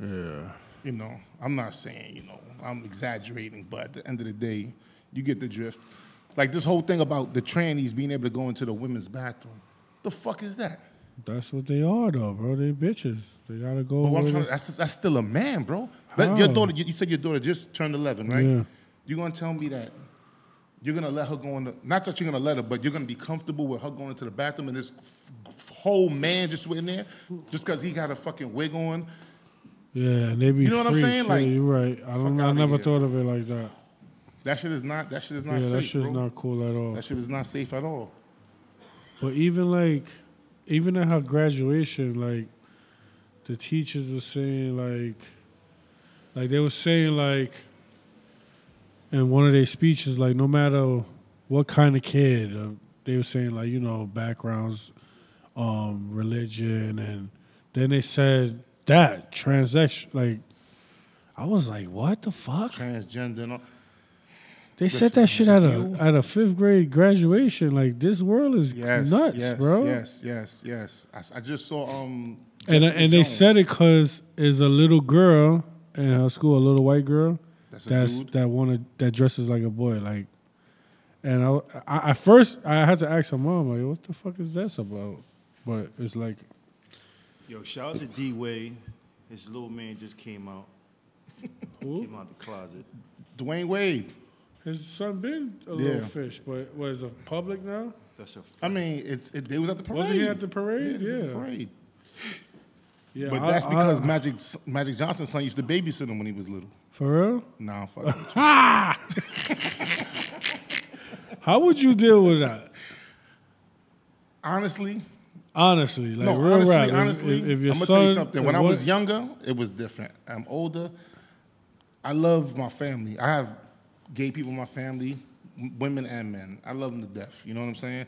[SPEAKER 1] Yeah.
[SPEAKER 4] You know, I'm not saying, you know, I'm exaggerating, but at the end of the day, you get the drift. Like this whole thing about the trannies being able to go into the women's bathroom. The fuck is that?
[SPEAKER 1] That's what they are, though, bro. They bitches. They gotta go.
[SPEAKER 4] But I'm trying to, that's, that's still a man, bro. Let your daughter, you, you said your daughter just turned 11, right?
[SPEAKER 1] Yeah.
[SPEAKER 4] You're gonna tell me that you're gonna let her go in the, not that you're gonna let her, but you're gonna be comfortable with her going into the bathroom and this f- whole man just in there, just because he got a fucking wig on.
[SPEAKER 1] Yeah, and they be
[SPEAKER 4] You know what I'm
[SPEAKER 1] freaks.
[SPEAKER 4] saying?
[SPEAKER 1] Yeah,
[SPEAKER 4] Like,
[SPEAKER 1] you're right. I don't.
[SPEAKER 4] fuck
[SPEAKER 1] I
[SPEAKER 4] outta
[SPEAKER 1] never
[SPEAKER 4] here.
[SPEAKER 1] thought of it like that.
[SPEAKER 4] That shit is not, that shit is not
[SPEAKER 1] yeah,
[SPEAKER 4] safe,
[SPEAKER 1] that shit's
[SPEAKER 4] bro.
[SPEAKER 1] not cool at all.
[SPEAKER 4] That shit is not safe at all.
[SPEAKER 1] But even like, even at her graduation, like, the teachers were saying like, like they were saying like, in one of their speeches, like no matter what kind of kid, uh, they were saying like you know backgrounds, um, religion, and then they said that transaction like. I was like, "What the fuck?"
[SPEAKER 4] Transgender.
[SPEAKER 1] They said that shit at a at a fifth grade graduation. Like this world is
[SPEAKER 4] Yes,
[SPEAKER 1] nuts,
[SPEAKER 4] yes,
[SPEAKER 1] bro.
[SPEAKER 4] yes, yes, yes. i just saw um.
[SPEAKER 1] And
[SPEAKER 4] Jessica
[SPEAKER 1] and they
[SPEAKER 4] Jones.
[SPEAKER 1] said it because is a little girl in her school, a little white girl
[SPEAKER 4] That's
[SPEAKER 1] that's that wanted that dresses like a boy, like. And I, I at first I had to ask her mom like, "What the fuck is this about?" But it's like,
[SPEAKER 5] Yo, shout out to D Wade. His little man just came out.
[SPEAKER 1] who?
[SPEAKER 5] Came out the closet.
[SPEAKER 4] Dwyane Wade.
[SPEAKER 1] His son been a
[SPEAKER 4] Yeah.
[SPEAKER 1] little fish, but was a public now?
[SPEAKER 5] That's a
[SPEAKER 4] I mean, it's it, they was at the parade.
[SPEAKER 1] Wasn't he at the parade?
[SPEAKER 4] Yeah,
[SPEAKER 1] Yeah,
[SPEAKER 4] the parade.
[SPEAKER 1] yeah.
[SPEAKER 4] but
[SPEAKER 1] I-
[SPEAKER 4] that's
[SPEAKER 1] I-
[SPEAKER 4] because Magic Magic Johnson's son used to babysit him when he was little.
[SPEAKER 1] For real.
[SPEAKER 4] Nah, I'm with you.
[SPEAKER 1] How would you deal with that?
[SPEAKER 4] honestly,
[SPEAKER 1] Honestly, like
[SPEAKER 4] no,
[SPEAKER 1] real
[SPEAKER 4] honestly,
[SPEAKER 1] rap. If-
[SPEAKER 4] honestly,
[SPEAKER 1] if, if your
[SPEAKER 4] I'm gonna
[SPEAKER 1] son,
[SPEAKER 4] tell you something. When I
[SPEAKER 1] what-
[SPEAKER 4] was younger, it was different. I'm older. I love my family. I have gay people in my family, m- women and men. I love them to death. You know what I'm saying?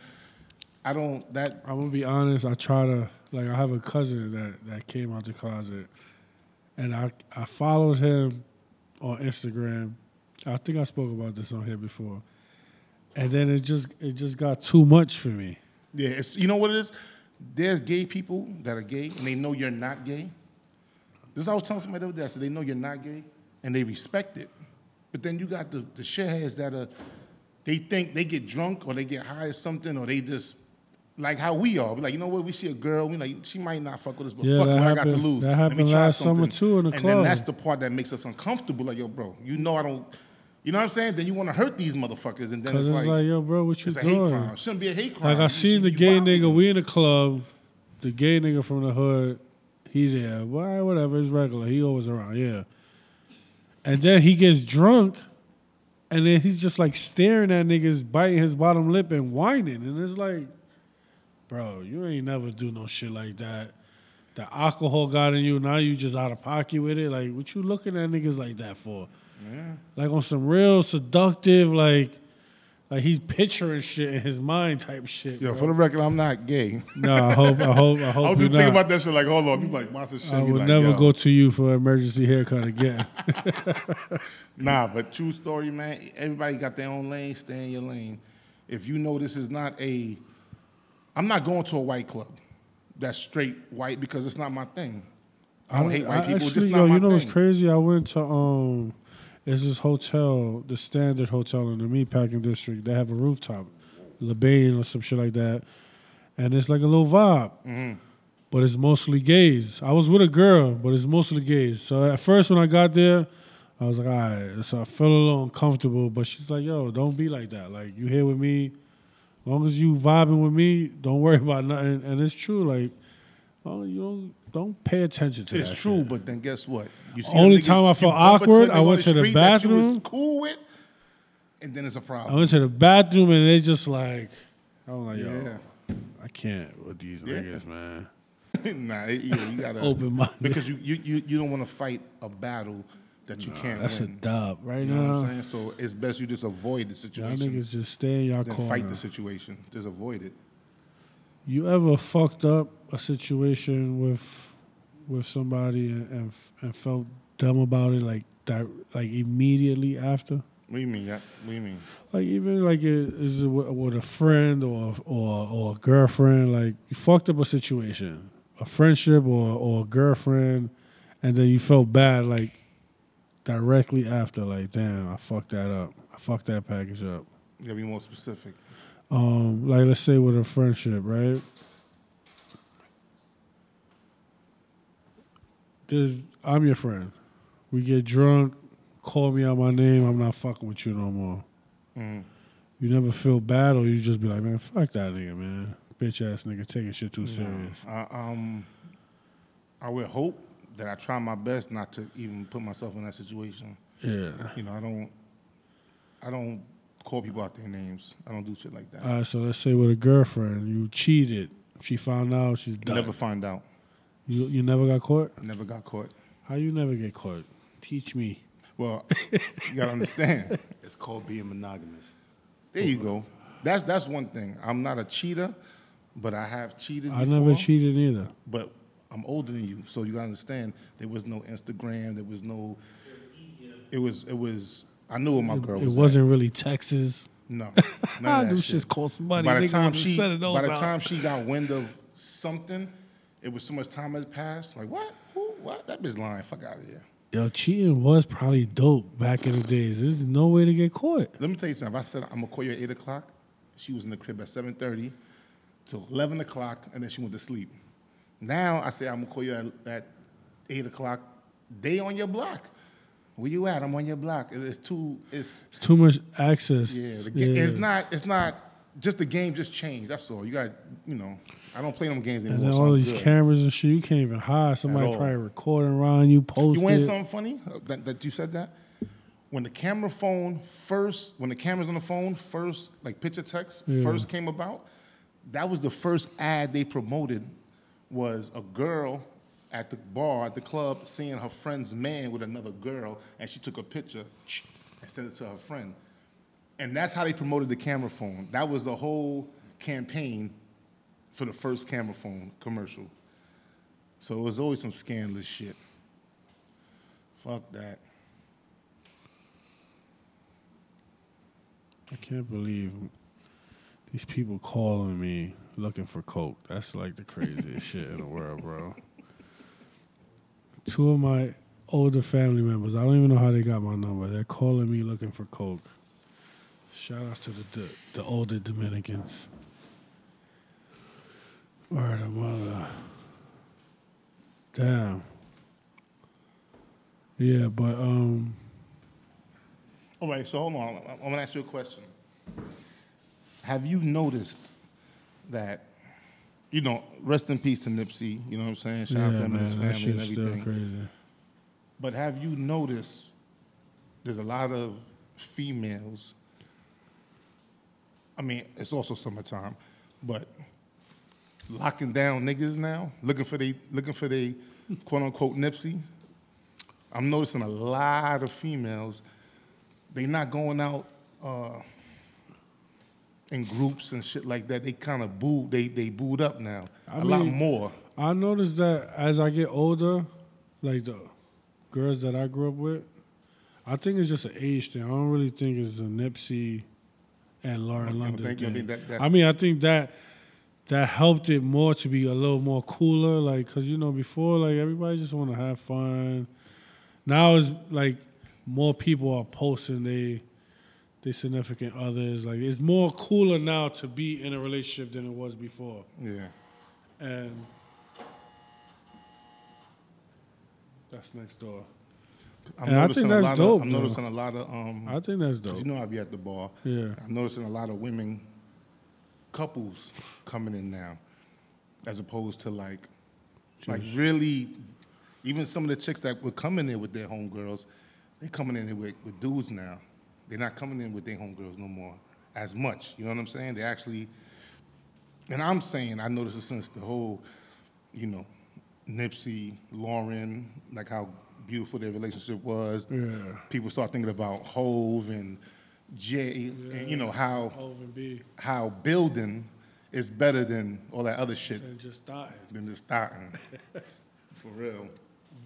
[SPEAKER 4] I don't that
[SPEAKER 1] I'm gonna be honest. I try to like. I have a cousin that that came out the closet, and I I followed him on Instagram. I think I spoke about this on here before, and then it just it just got too much for me.
[SPEAKER 4] Yeah, it's, you know what it is? There's gay people that are gay and they know you're not gay. This is what I was telling somebody the other day. I said they know you're not gay and they respect it. But then you got the, the shitheads that are, they think they get drunk or they get high or something or they just, like how we are. We like, you know what? We see a girl, we like, she might not fuck with us, but
[SPEAKER 1] Yeah,
[SPEAKER 4] fuck what I got to lose.
[SPEAKER 1] that
[SPEAKER 4] Let me
[SPEAKER 1] happened
[SPEAKER 4] try
[SPEAKER 1] last summer,
[SPEAKER 4] something.
[SPEAKER 1] too, in the
[SPEAKER 4] and
[SPEAKER 1] club.
[SPEAKER 4] then that's the part that makes us uncomfortable. Like, yo, bro, you know I don't, you know what I'm saying? Then you want to hurt these motherfuckers and then it's,
[SPEAKER 1] it's like, yo, bro, what you
[SPEAKER 4] it's a hate
[SPEAKER 1] doing?
[SPEAKER 4] crime. It shouldn't be a hate crime.
[SPEAKER 1] Like I
[SPEAKER 4] You
[SPEAKER 1] seen the gay nigga. We in the club. The gay nigga from the hood. He there. Why? Whatever. It's regular. He always around. Yeah. And then he gets drunk, and then he's just like staring at niggas, biting his bottom lip and whining, and it's like, bro, you ain't never do no shit like that. The alcohol got in you. Now you just out of pocket with it. Like, what you looking at niggas like that for? Like on some real seductive, like, like he's picturing shit in his mind type shit.
[SPEAKER 4] Yo,
[SPEAKER 1] bro.
[SPEAKER 4] for the record, I'm not gay.
[SPEAKER 1] No, I hope, I hope, I
[SPEAKER 4] I
[SPEAKER 1] hope
[SPEAKER 4] was
[SPEAKER 1] you're
[SPEAKER 4] just thinking about that shit. Like, hold on, you like monster shit.
[SPEAKER 1] I would
[SPEAKER 4] like,
[SPEAKER 1] never
[SPEAKER 4] yo.
[SPEAKER 1] go to you for emergency haircut again.
[SPEAKER 4] Nah, but true story, man. Everybody got their own lane. Stay in your lane. If you know this is not a, I'm not going to a white club that's straight white because it's not my thing. I don't hate white people.
[SPEAKER 1] Actually,
[SPEAKER 4] it's just
[SPEAKER 1] yo,
[SPEAKER 4] not my
[SPEAKER 1] you know
[SPEAKER 4] thing.
[SPEAKER 1] what's crazy? I went to um, it's this hotel, the Standard Hotel in the Meatpacking District. They have a rooftop, Le Bain or some shit like that, and it's like a little vibe.
[SPEAKER 4] Mm-hmm.
[SPEAKER 1] But it's mostly gays. I was with a girl, but it's mostly gays. So at first, when I got there, I was like, all right. So I felt a little uncomfortable. But she's like, yo, don't be like that. Like you here with me, as long as you vibing with me, don't worry about nothing. And it's true. Like, oh, you don't don't pay attention to that.
[SPEAKER 4] It's true,
[SPEAKER 1] shit.
[SPEAKER 4] but then guess what? You see Only
[SPEAKER 1] time I felt
[SPEAKER 4] bump into a
[SPEAKER 1] awkward, I went to the
[SPEAKER 4] street that you was
[SPEAKER 1] bathroom.
[SPEAKER 4] cool with, and then it's a problem.
[SPEAKER 1] I went to the bathroom and they just like, I was like, yo,
[SPEAKER 4] Yeah.
[SPEAKER 1] I can't with these
[SPEAKER 4] Yeah.
[SPEAKER 1] niggas, man.
[SPEAKER 4] nah, yeah, you gotta
[SPEAKER 1] Open minded.
[SPEAKER 4] because you you you, you don't want to fight a battle that you
[SPEAKER 1] Nah,
[SPEAKER 4] can't
[SPEAKER 1] that's a
[SPEAKER 4] win.
[SPEAKER 1] dub right
[SPEAKER 4] you know what
[SPEAKER 1] now.
[SPEAKER 4] I'm saying? So it's best you just avoid the situation.
[SPEAKER 1] Y'all niggas just stay in y'all
[SPEAKER 4] than
[SPEAKER 1] corner.
[SPEAKER 4] fight the situation. Just avoid it.
[SPEAKER 1] You ever fucked up a situation with with somebody and and, and felt dumb about it like that like immediately after?
[SPEAKER 4] What do you mean? Yeah. What do you mean?
[SPEAKER 1] Like even like it, is it with, with a friend or or or a girlfriend? Like you fucked up a situation, a friendship or or a girlfriend, and then you felt bad like directly after. Like damn, I fucked that up. I fucked that package up.
[SPEAKER 4] You gotta be more specific.
[SPEAKER 1] Um, like let's say with a friendship, right? There's I'm your friend. We get drunk, call me out my name, I'm not fucking with you no more.
[SPEAKER 4] Mm.
[SPEAKER 1] You never feel bad or you just be like, man, fuck that nigga, man. Bitch ass nigga taking shit too serious.
[SPEAKER 4] I, um, I would hope that I try my best not to even put myself in that situation.
[SPEAKER 1] Yeah.
[SPEAKER 4] You know, I don't, I don't call people out their names. I don't do shit like that.
[SPEAKER 1] All right, so let's say with a girlfriend, you cheated. She found out she's done.
[SPEAKER 4] Never find out.
[SPEAKER 1] You you never got caught?
[SPEAKER 4] Never got caught.
[SPEAKER 1] How you never get caught? Teach me.
[SPEAKER 4] Well, you gotta understand.
[SPEAKER 5] It's called being monogamous.
[SPEAKER 4] There you go. That's that's one thing. I'm not a cheater, but I have cheated.
[SPEAKER 1] I
[SPEAKER 4] before,
[SPEAKER 1] never cheated either.
[SPEAKER 4] But I'm older than you, so you gotta understand. There was no Instagram. There was no. It was. It was. I knew where my girl
[SPEAKER 1] It
[SPEAKER 4] was. at.
[SPEAKER 1] wasn't really Texas.
[SPEAKER 4] No.
[SPEAKER 1] I
[SPEAKER 4] None of
[SPEAKER 1] knew
[SPEAKER 4] that shit.
[SPEAKER 1] cost money.
[SPEAKER 4] By the time she, by the
[SPEAKER 1] out.
[SPEAKER 4] time she got wind of something, it was so much time had passed. Like what? Who? What? That bitch lying. Fuck out of here.
[SPEAKER 1] Yo, cheating was probably dope back in the days. There's no way to get caught.
[SPEAKER 4] Let me tell you something. If I said I'm gonna call you at eight o'clock, she was in the crib at seven thirty till eleven o'clock, and then she went to sleep. Now I say I'm gonna call you at, at eight o'clock. They on your block. Where you at? I'm on your block. It's too. It's
[SPEAKER 1] It's too much access.
[SPEAKER 4] yeah. The, ga- It's not. It's not. Just the game just changed. That's all. You got. You know. I don't play them games
[SPEAKER 1] And
[SPEAKER 4] anymore.
[SPEAKER 1] then
[SPEAKER 4] so
[SPEAKER 1] all
[SPEAKER 4] I'm
[SPEAKER 1] these
[SPEAKER 4] good.
[SPEAKER 1] cameras and shit, you can't even hide. Somebody probably recording around you, post
[SPEAKER 4] You want something funny? Uh, That, that you said that? When the camera phone first, when the cameras on the phone first, like picture text
[SPEAKER 1] Yeah.
[SPEAKER 4] first came about, that was the first ad they promoted was a girl at the bar, at the club, seeing her friend's man with another girl, and she took a picture and sent it to her friend. And that's how they promoted the camera phone. That was the whole campaign for the first camera phone commercial. So it was always some scandalous shit. Fuck that.
[SPEAKER 1] I can't believe these people calling me looking for coke. That's like the craziest shit in the world, bro. Two of my older family members, I don't even know how they got my number. They're calling me looking for coke. Shout outs to the, the the older Dominicans. Word of mother. Damn. Yeah, but um
[SPEAKER 4] All right, so hold on. I'm gonna ask you a question. Have you noticed that, you know, rest in peace to Nipsey, you know what I'm saying? Shout out to
[SPEAKER 1] yeah,
[SPEAKER 4] him and his
[SPEAKER 1] man,
[SPEAKER 4] family and everything.
[SPEAKER 1] crazy.
[SPEAKER 4] But have you noticed there's a lot of females, I mean, it's also summertime, but locking down niggas now, looking for they looking for they quote unquote Nipsey. I'm noticing a lot of females, they not going out uh, in groups and shit like that. They kind of boo, they they booed up now.
[SPEAKER 1] I
[SPEAKER 4] a lot more.
[SPEAKER 1] I noticed that as I get older, like the girls that I grew up with, I think it's just an age thing. I don't really think it's a Nipsey and Lauren
[SPEAKER 4] don't
[SPEAKER 1] London
[SPEAKER 4] think- you don't
[SPEAKER 1] thing.
[SPEAKER 4] think that-
[SPEAKER 1] I mean, I think that that helped it more to be a little more cooler, like because you know before, like everybody just want to have fun. Now it's like more people are posting they they significant others. Like it's more cooler now to be in a relationship than it was before.
[SPEAKER 4] Yeah.
[SPEAKER 1] And that's next door.
[SPEAKER 4] I'm
[SPEAKER 1] And I
[SPEAKER 4] noticing
[SPEAKER 1] think
[SPEAKER 4] a
[SPEAKER 1] that's
[SPEAKER 4] lot
[SPEAKER 1] dope,
[SPEAKER 4] Of, I'm
[SPEAKER 1] though.
[SPEAKER 4] noticing a lot of um.
[SPEAKER 1] I think that's dope.
[SPEAKER 4] You know, I be at the bar.
[SPEAKER 1] Yeah.
[SPEAKER 4] I'm noticing a lot of women couples coming in now, as opposed to like, like really, even some of the chicks that were coming in with their homegirls, they coming in with, with dudes now. They're not coming in with their homegirls no more as much. You know what I'm saying? They actually, and I'm saying I noticed it since the whole, you know, Nipsey, Lauren, like how beautiful their relationship was.
[SPEAKER 1] Yeah.
[SPEAKER 4] People start thinking about Hove and Jay, and you know how
[SPEAKER 1] Hov and B
[SPEAKER 4] how building is better than all that other shit
[SPEAKER 1] and just starting.
[SPEAKER 4] than just starting. For real.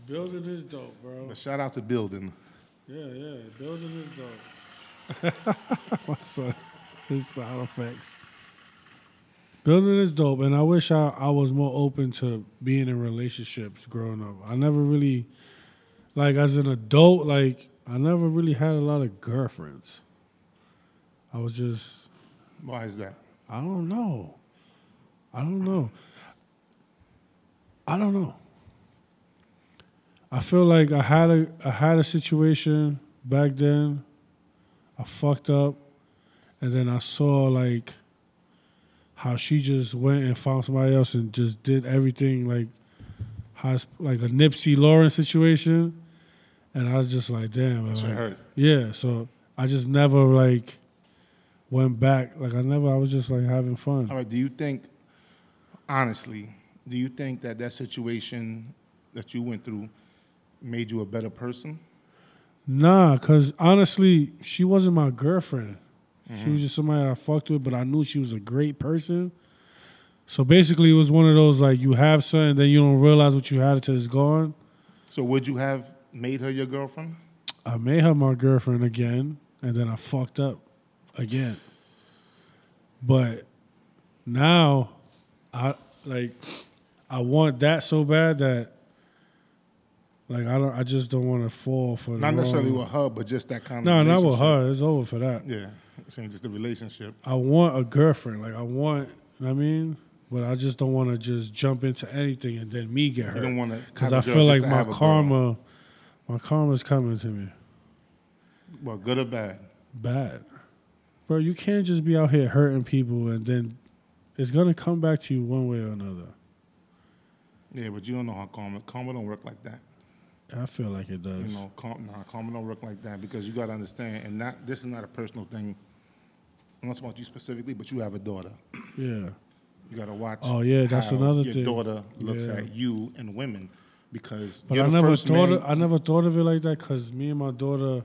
[SPEAKER 1] Building is dope, bro.
[SPEAKER 4] But shout out to building.
[SPEAKER 1] Yeah, yeah. Building is dope. My son, his sound effects. Building is dope, and I wish I, I was more open to being in relationships growing up. I never really, like, as an adult, like, I never really had a lot of girlfriends. I was just,
[SPEAKER 4] Why is that?
[SPEAKER 1] I don't know. I don't know. I don't know. I feel like I had a I had a situation back then. I fucked up, and then I saw like how she just went and found somebody else and just did everything like how it's like a Nipsey Lauren situation, and I was just like, damn,
[SPEAKER 4] That shit
[SPEAKER 1] like,
[SPEAKER 4] hurt.
[SPEAKER 1] yeah. So I just never like went back. Like I never. I was just like having fun.
[SPEAKER 4] All right, do you think, honestly, do you think that that situation that you went through made you a better person?
[SPEAKER 1] Nah, cause honestly, she wasn't my girlfriend. She was mm-hmm. just somebody I fucked with, but I knew she was a great person. So basically, it was one of those like you have something, then you don't realize what you had until it's gone.
[SPEAKER 4] So would you have made her your girlfriend?
[SPEAKER 1] I made her my girlfriend again, and then I fucked up again. But now, I like I want that so bad that like I don't. I just don't want to fall for the
[SPEAKER 4] Not necessarily
[SPEAKER 1] wrong-
[SPEAKER 4] with her, but just that kind
[SPEAKER 1] No,
[SPEAKER 4] of No,
[SPEAKER 1] not with her. It's over for that.
[SPEAKER 4] Yeah, I'm saying just the relationship.
[SPEAKER 1] I want a girlfriend. Like I want, you know what I mean, but I just don't want to just jump into anything and then me get hurt.
[SPEAKER 4] You don't want to
[SPEAKER 1] Because I feel like my karma, my karma's coming to me
[SPEAKER 4] Well, good or bad.
[SPEAKER 1] bad, bro. You can't just be out here hurting people and then it's gonna come back to you one way or another.
[SPEAKER 4] Yeah, but you don't know how karma. Karma don't work like that.
[SPEAKER 1] I feel like it does.
[SPEAKER 4] You know, karma, nah, karma don't work like that because you got to understand, and not this is not a personal thing. I'm not talking about you specifically, but you have a daughter.
[SPEAKER 1] Yeah,
[SPEAKER 4] You got to watch.
[SPEAKER 1] Oh, yeah, that's another
[SPEAKER 4] your
[SPEAKER 1] thing.
[SPEAKER 4] Your daughter looks
[SPEAKER 1] Yeah.
[SPEAKER 4] at you and women because
[SPEAKER 1] but I never thought.
[SPEAKER 4] man-
[SPEAKER 1] Of, I never thought of it like that because me and my daughter.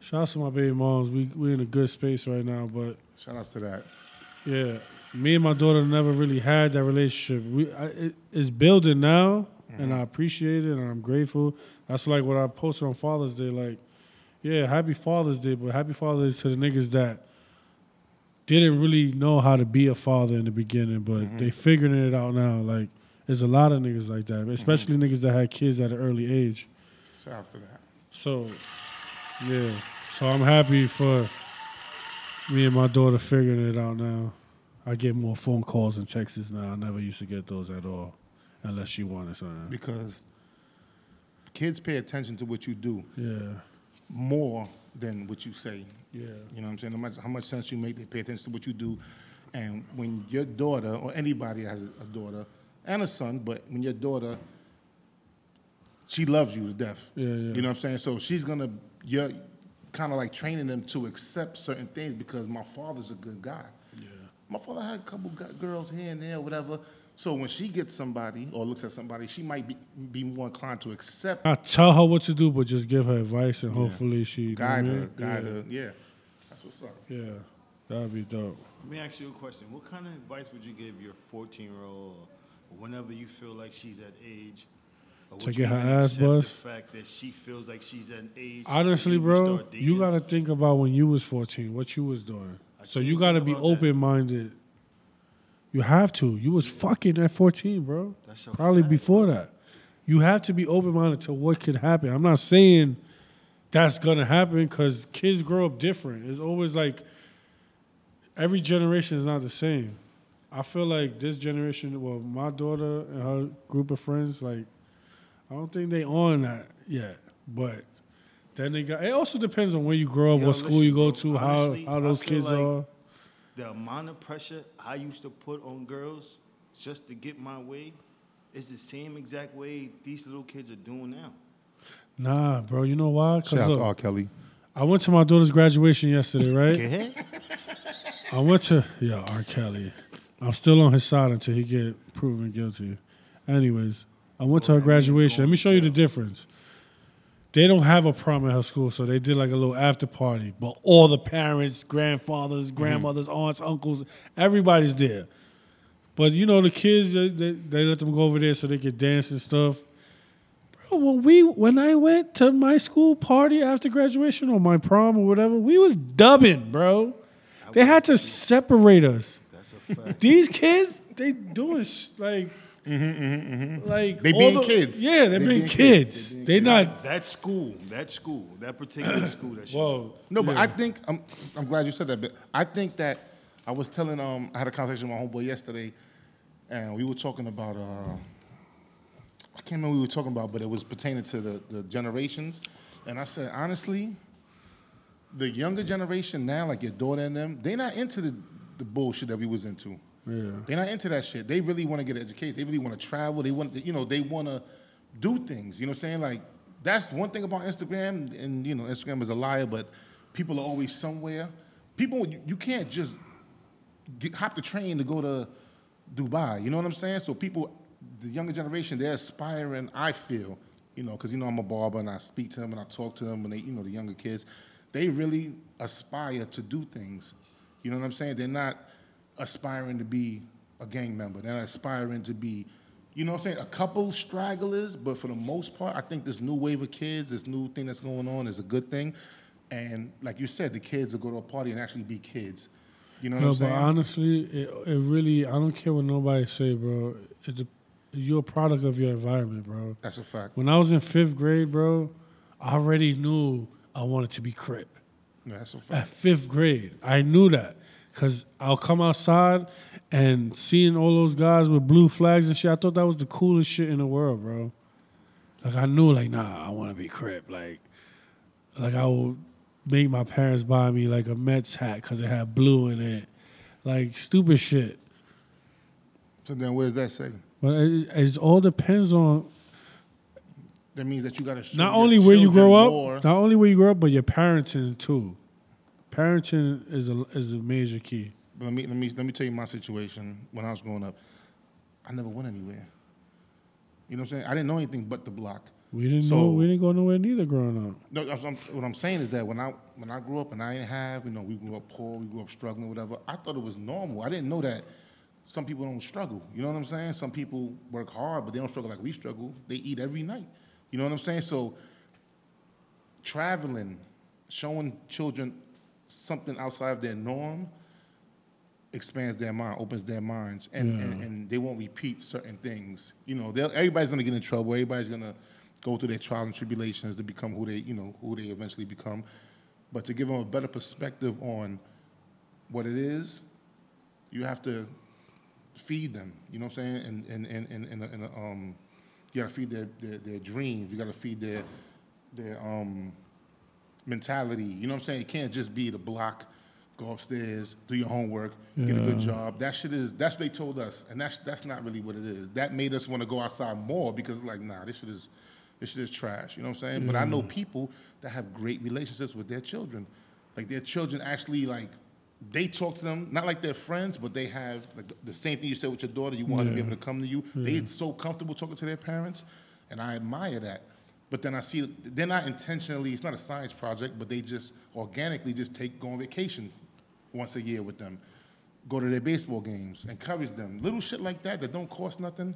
[SPEAKER 1] Shout out to my baby moms. We we in a good space right now, but
[SPEAKER 4] Shout outs to that.
[SPEAKER 1] Yeah, me and my daughter never really had that relationship. We I, it, it's building now, and mm-hmm. I appreciate it, and I'm grateful. That's like what I posted on Father's Day. Like, yeah, happy Father's Day, but happy Father's Day to the niggas that didn't really know how to be a father in the beginning, but mm-hmm. they figuring it out now. Like, there's a lot of niggas like that, mm-hmm. especially niggas that had kids at an early age.
[SPEAKER 4] Shout out to that.
[SPEAKER 1] So, yeah. So I'm happy for me and my daughter figuring it out now. I get more phone calls and texts now. I never used to get those at all, unless you she wanted something.
[SPEAKER 4] Because kids pay attention to what you do
[SPEAKER 1] Yeah,
[SPEAKER 4] more than what you say.
[SPEAKER 1] yeah,
[SPEAKER 4] You know what I'm saying? No matter how much sense you make, they pay attention to what you do. And when your daughter, or anybody has a daughter and a son, but when your daughter, she loves you to death.
[SPEAKER 1] Yeah, yeah.
[SPEAKER 4] You know what I'm saying? So she's gonna, you're kind of like training them to accept certain things because my father's a good guy.
[SPEAKER 1] yeah.
[SPEAKER 4] My father had a couple girls here and there, whatever. So when she gets somebody or looks at somebody, she might be, be more inclined to accept,
[SPEAKER 1] I tell her what to do, but just give her advice, and hopefully she you know what I
[SPEAKER 4] guide her,
[SPEAKER 1] mean?
[SPEAKER 4] guide
[SPEAKER 1] yeah.
[SPEAKER 4] her. Yeah, that's what's up.
[SPEAKER 1] Yeah, that'd be dope.
[SPEAKER 5] Let me ask you a question. What kind of advice would you give your 14 year old or whenever you feel like she's at age? Or
[SPEAKER 1] To get her ass
[SPEAKER 5] accept
[SPEAKER 1] bust?
[SPEAKER 5] The fact that she feels like she's at an age.
[SPEAKER 1] Honestly, bro, you got to think about when you was 14, what you was doing.
[SPEAKER 5] I
[SPEAKER 1] So you got to be open minded. You have to. You was fucking at 14, bro. Probably
[SPEAKER 5] fact,
[SPEAKER 1] before that. You have to be open minded to what could happen. I'm not saying that's gonna happen because kids grow up different. It's always like every generation is not the same. I feel like this generation, well, my daughter and her group of friends, like, I don't think they on that yet. But then they got. It also depends on where you grow up,
[SPEAKER 5] Yo,
[SPEAKER 1] what school you go to,
[SPEAKER 5] honestly,
[SPEAKER 1] how how those kids
[SPEAKER 5] like-
[SPEAKER 1] are.
[SPEAKER 5] The amount of pressure I used to put on girls just to get my way is the same exact way these little kids are doing now.
[SPEAKER 1] Nah, bro. You know why?
[SPEAKER 4] Shout
[SPEAKER 1] Because
[SPEAKER 4] out to R. Kelly.
[SPEAKER 1] I went to my daughter's graduation yesterday, right?
[SPEAKER 5] Okay.
[SPEAKER 1] I went to yeah, R. Kelly. I'm still on his side until he get proven guilty. Anyways, I went to her graduation. Let me
[SPEAKER 5] to
[SPEAKER 1] show you the difference. They don't have a prom at her school, so they did like a little after party. But all the parents, grandfathers, mm-hmm. grandmothers, aunts, uncles, everybody's there. But you know the kids, they, they, they let them go over there so they could dance and stuff. Bro, when we when I went to my school party after graduation or my prom or whatever, we was dubbing, bro. They had to separate us.
[SPEAKER 5] That's a fact.
[SPEAKER 1] These kids, they doing s- like, like
[SPEAKER 4] They
[SPEAKER 1] all
[SPEAKER 4] being
[SPEAKER 1] the-
[SPEAKER 4] kids.
[SPEAKER 1] Yeah, they're
[SPEAKER 4] They
[SPEAKER 1] being
[SPEAKER 4] being
[SPEAKER 1] kids.
[SPEAKER 4] kids.
[SPEAKER 1] They not.
[SPEAKER 5] that school, that school, that particular school, that shit.
[SPEAKER 1] Whoa.
[SPEAKER 4] No, but
[SPEAKER 1] yeah.
[SPEAKER 4] I think I'm I'm glad you said that. But I think that I was telling um I had a conversation with my homeboy yesterday, and we were talking about uh I can't remember what we were talking about, but it was pertaining to the the generations, and I said honestly, the younger generation now, like your daughter and them, they're not into the the bullshit that we was into.
[SPEAKER 1] Yeah.
[SPEAKER 4] They're not into that shit. They really want to get educated. They really want to travel. They want, you know, they want to do things. You know what I'm saying? Like that's one thing about Instagram, and you know, Instagram is a liar, but people are always somewhere. People, you, you can't just get, hop the train to go to Dubai. You know what I'm saying? So people, the younger generation, they're aspiring. I feel, you know, because you know I'm a barber and I speak to them and I talk to them, and they, you know, the younger kids, they really aspire to do things. You know what I'm saying? They're not aspiring to be a gang member. They're not aspiring to be, you know what I'm saying? A couple stragglers, but for the most part, I think this new wave of kids, this new thing that's going on is a good thing. And like you said, the kids will go to a party and actually be kids. You know what
[SPEAKER 1] No,
[SPEAKER 4] I'm
[SPEAKER 1] but honestly, it, it really, I don't care what nobody say, bro. It's a, you're a product of your environment, bro.
[SPEAKER 4] That's a fact.
[SPEAKER 1] When I was in fifth grade, bro, I already knew I wanted to be Crip.
[SPEAKER 4] That's a fact.
[SPEAKER 1] At fifth grade, I knew that because I'll come outside and seeing all those guys with blue flags and shit. I thought that was the coolest shit in the world, bro. Like I knew, like, nah, I want to be Crip. Like, like I would make my parents buy me like a Mets hat because it had blue in it, like stupid shit.
[SPEAKER 4] So then, what does that say?
[SPEAKER 1] But it, it all depends on
[SPEAKER 4] That means that you got to
[SPEAKER 1] not only where you grow up,
[SPEAKER 4] more.
[SPEAKER 1] not only where you grow up, but your parenting too. Parenting is a is a major key.
[SPEAKER 4] But let me let me let me tell you my situation when I was growing up. I never went anywhere. You know what I'm saying? I didn't know anything but the block.
[SPEAKER 1] We didn't
[SPEAKER 4] So-
[SPEAKER 1] know we didn't go nowhere neither growing up.
[SPEAKER 4] No, I'm, what I'm saying is that when I when I grew up and I didn't have, you know, we grew up poor, we grew up struggling, whatever. I thought it was normal. I didn't know that some people don't struggle. You know what I'm saying? Some people work hard, but they don't struggle like we struggle. They eat every night. You know what I'm saying? So traveling, showing children something outside of their norm expands their mind, opens their minds, and, and,
[SPEAKER 1] Yeah.
[SPEAKER 4] and they won't repeat certain things. You know, everybody's gonna get in trouble. Everybody's gonna go through their trials and tribulations to become who they, you know, who they eventually become. But to give them a better perspective on what it is, you have to feed them. You know what I'm saying? And and and and, and, and um, you gotta feed their, their their dreams. You gotta feed their their um mentality. You know what I'm saying? It can't just be the block, go upstairs, do your homework, get a good job. That shit is that's what they told us, and that's that's not really what it is. That made us want to go outside more because like, nah, this shit is this shit is trash. You know what I'm saying? But I know people that have great relationships with their children. Like their children actually like they talk to them, not like they're friends, but they have like the same thing you said with your daughter. You want her to be able to come to you. They're so comfortable talking to their parents, and I admire that. But then I see they're not intentionally. It's not a science project, but they just organically just take go on vacation once a year with them, go to their baseball games, encourage them. Little shit like that that don't cost nothing.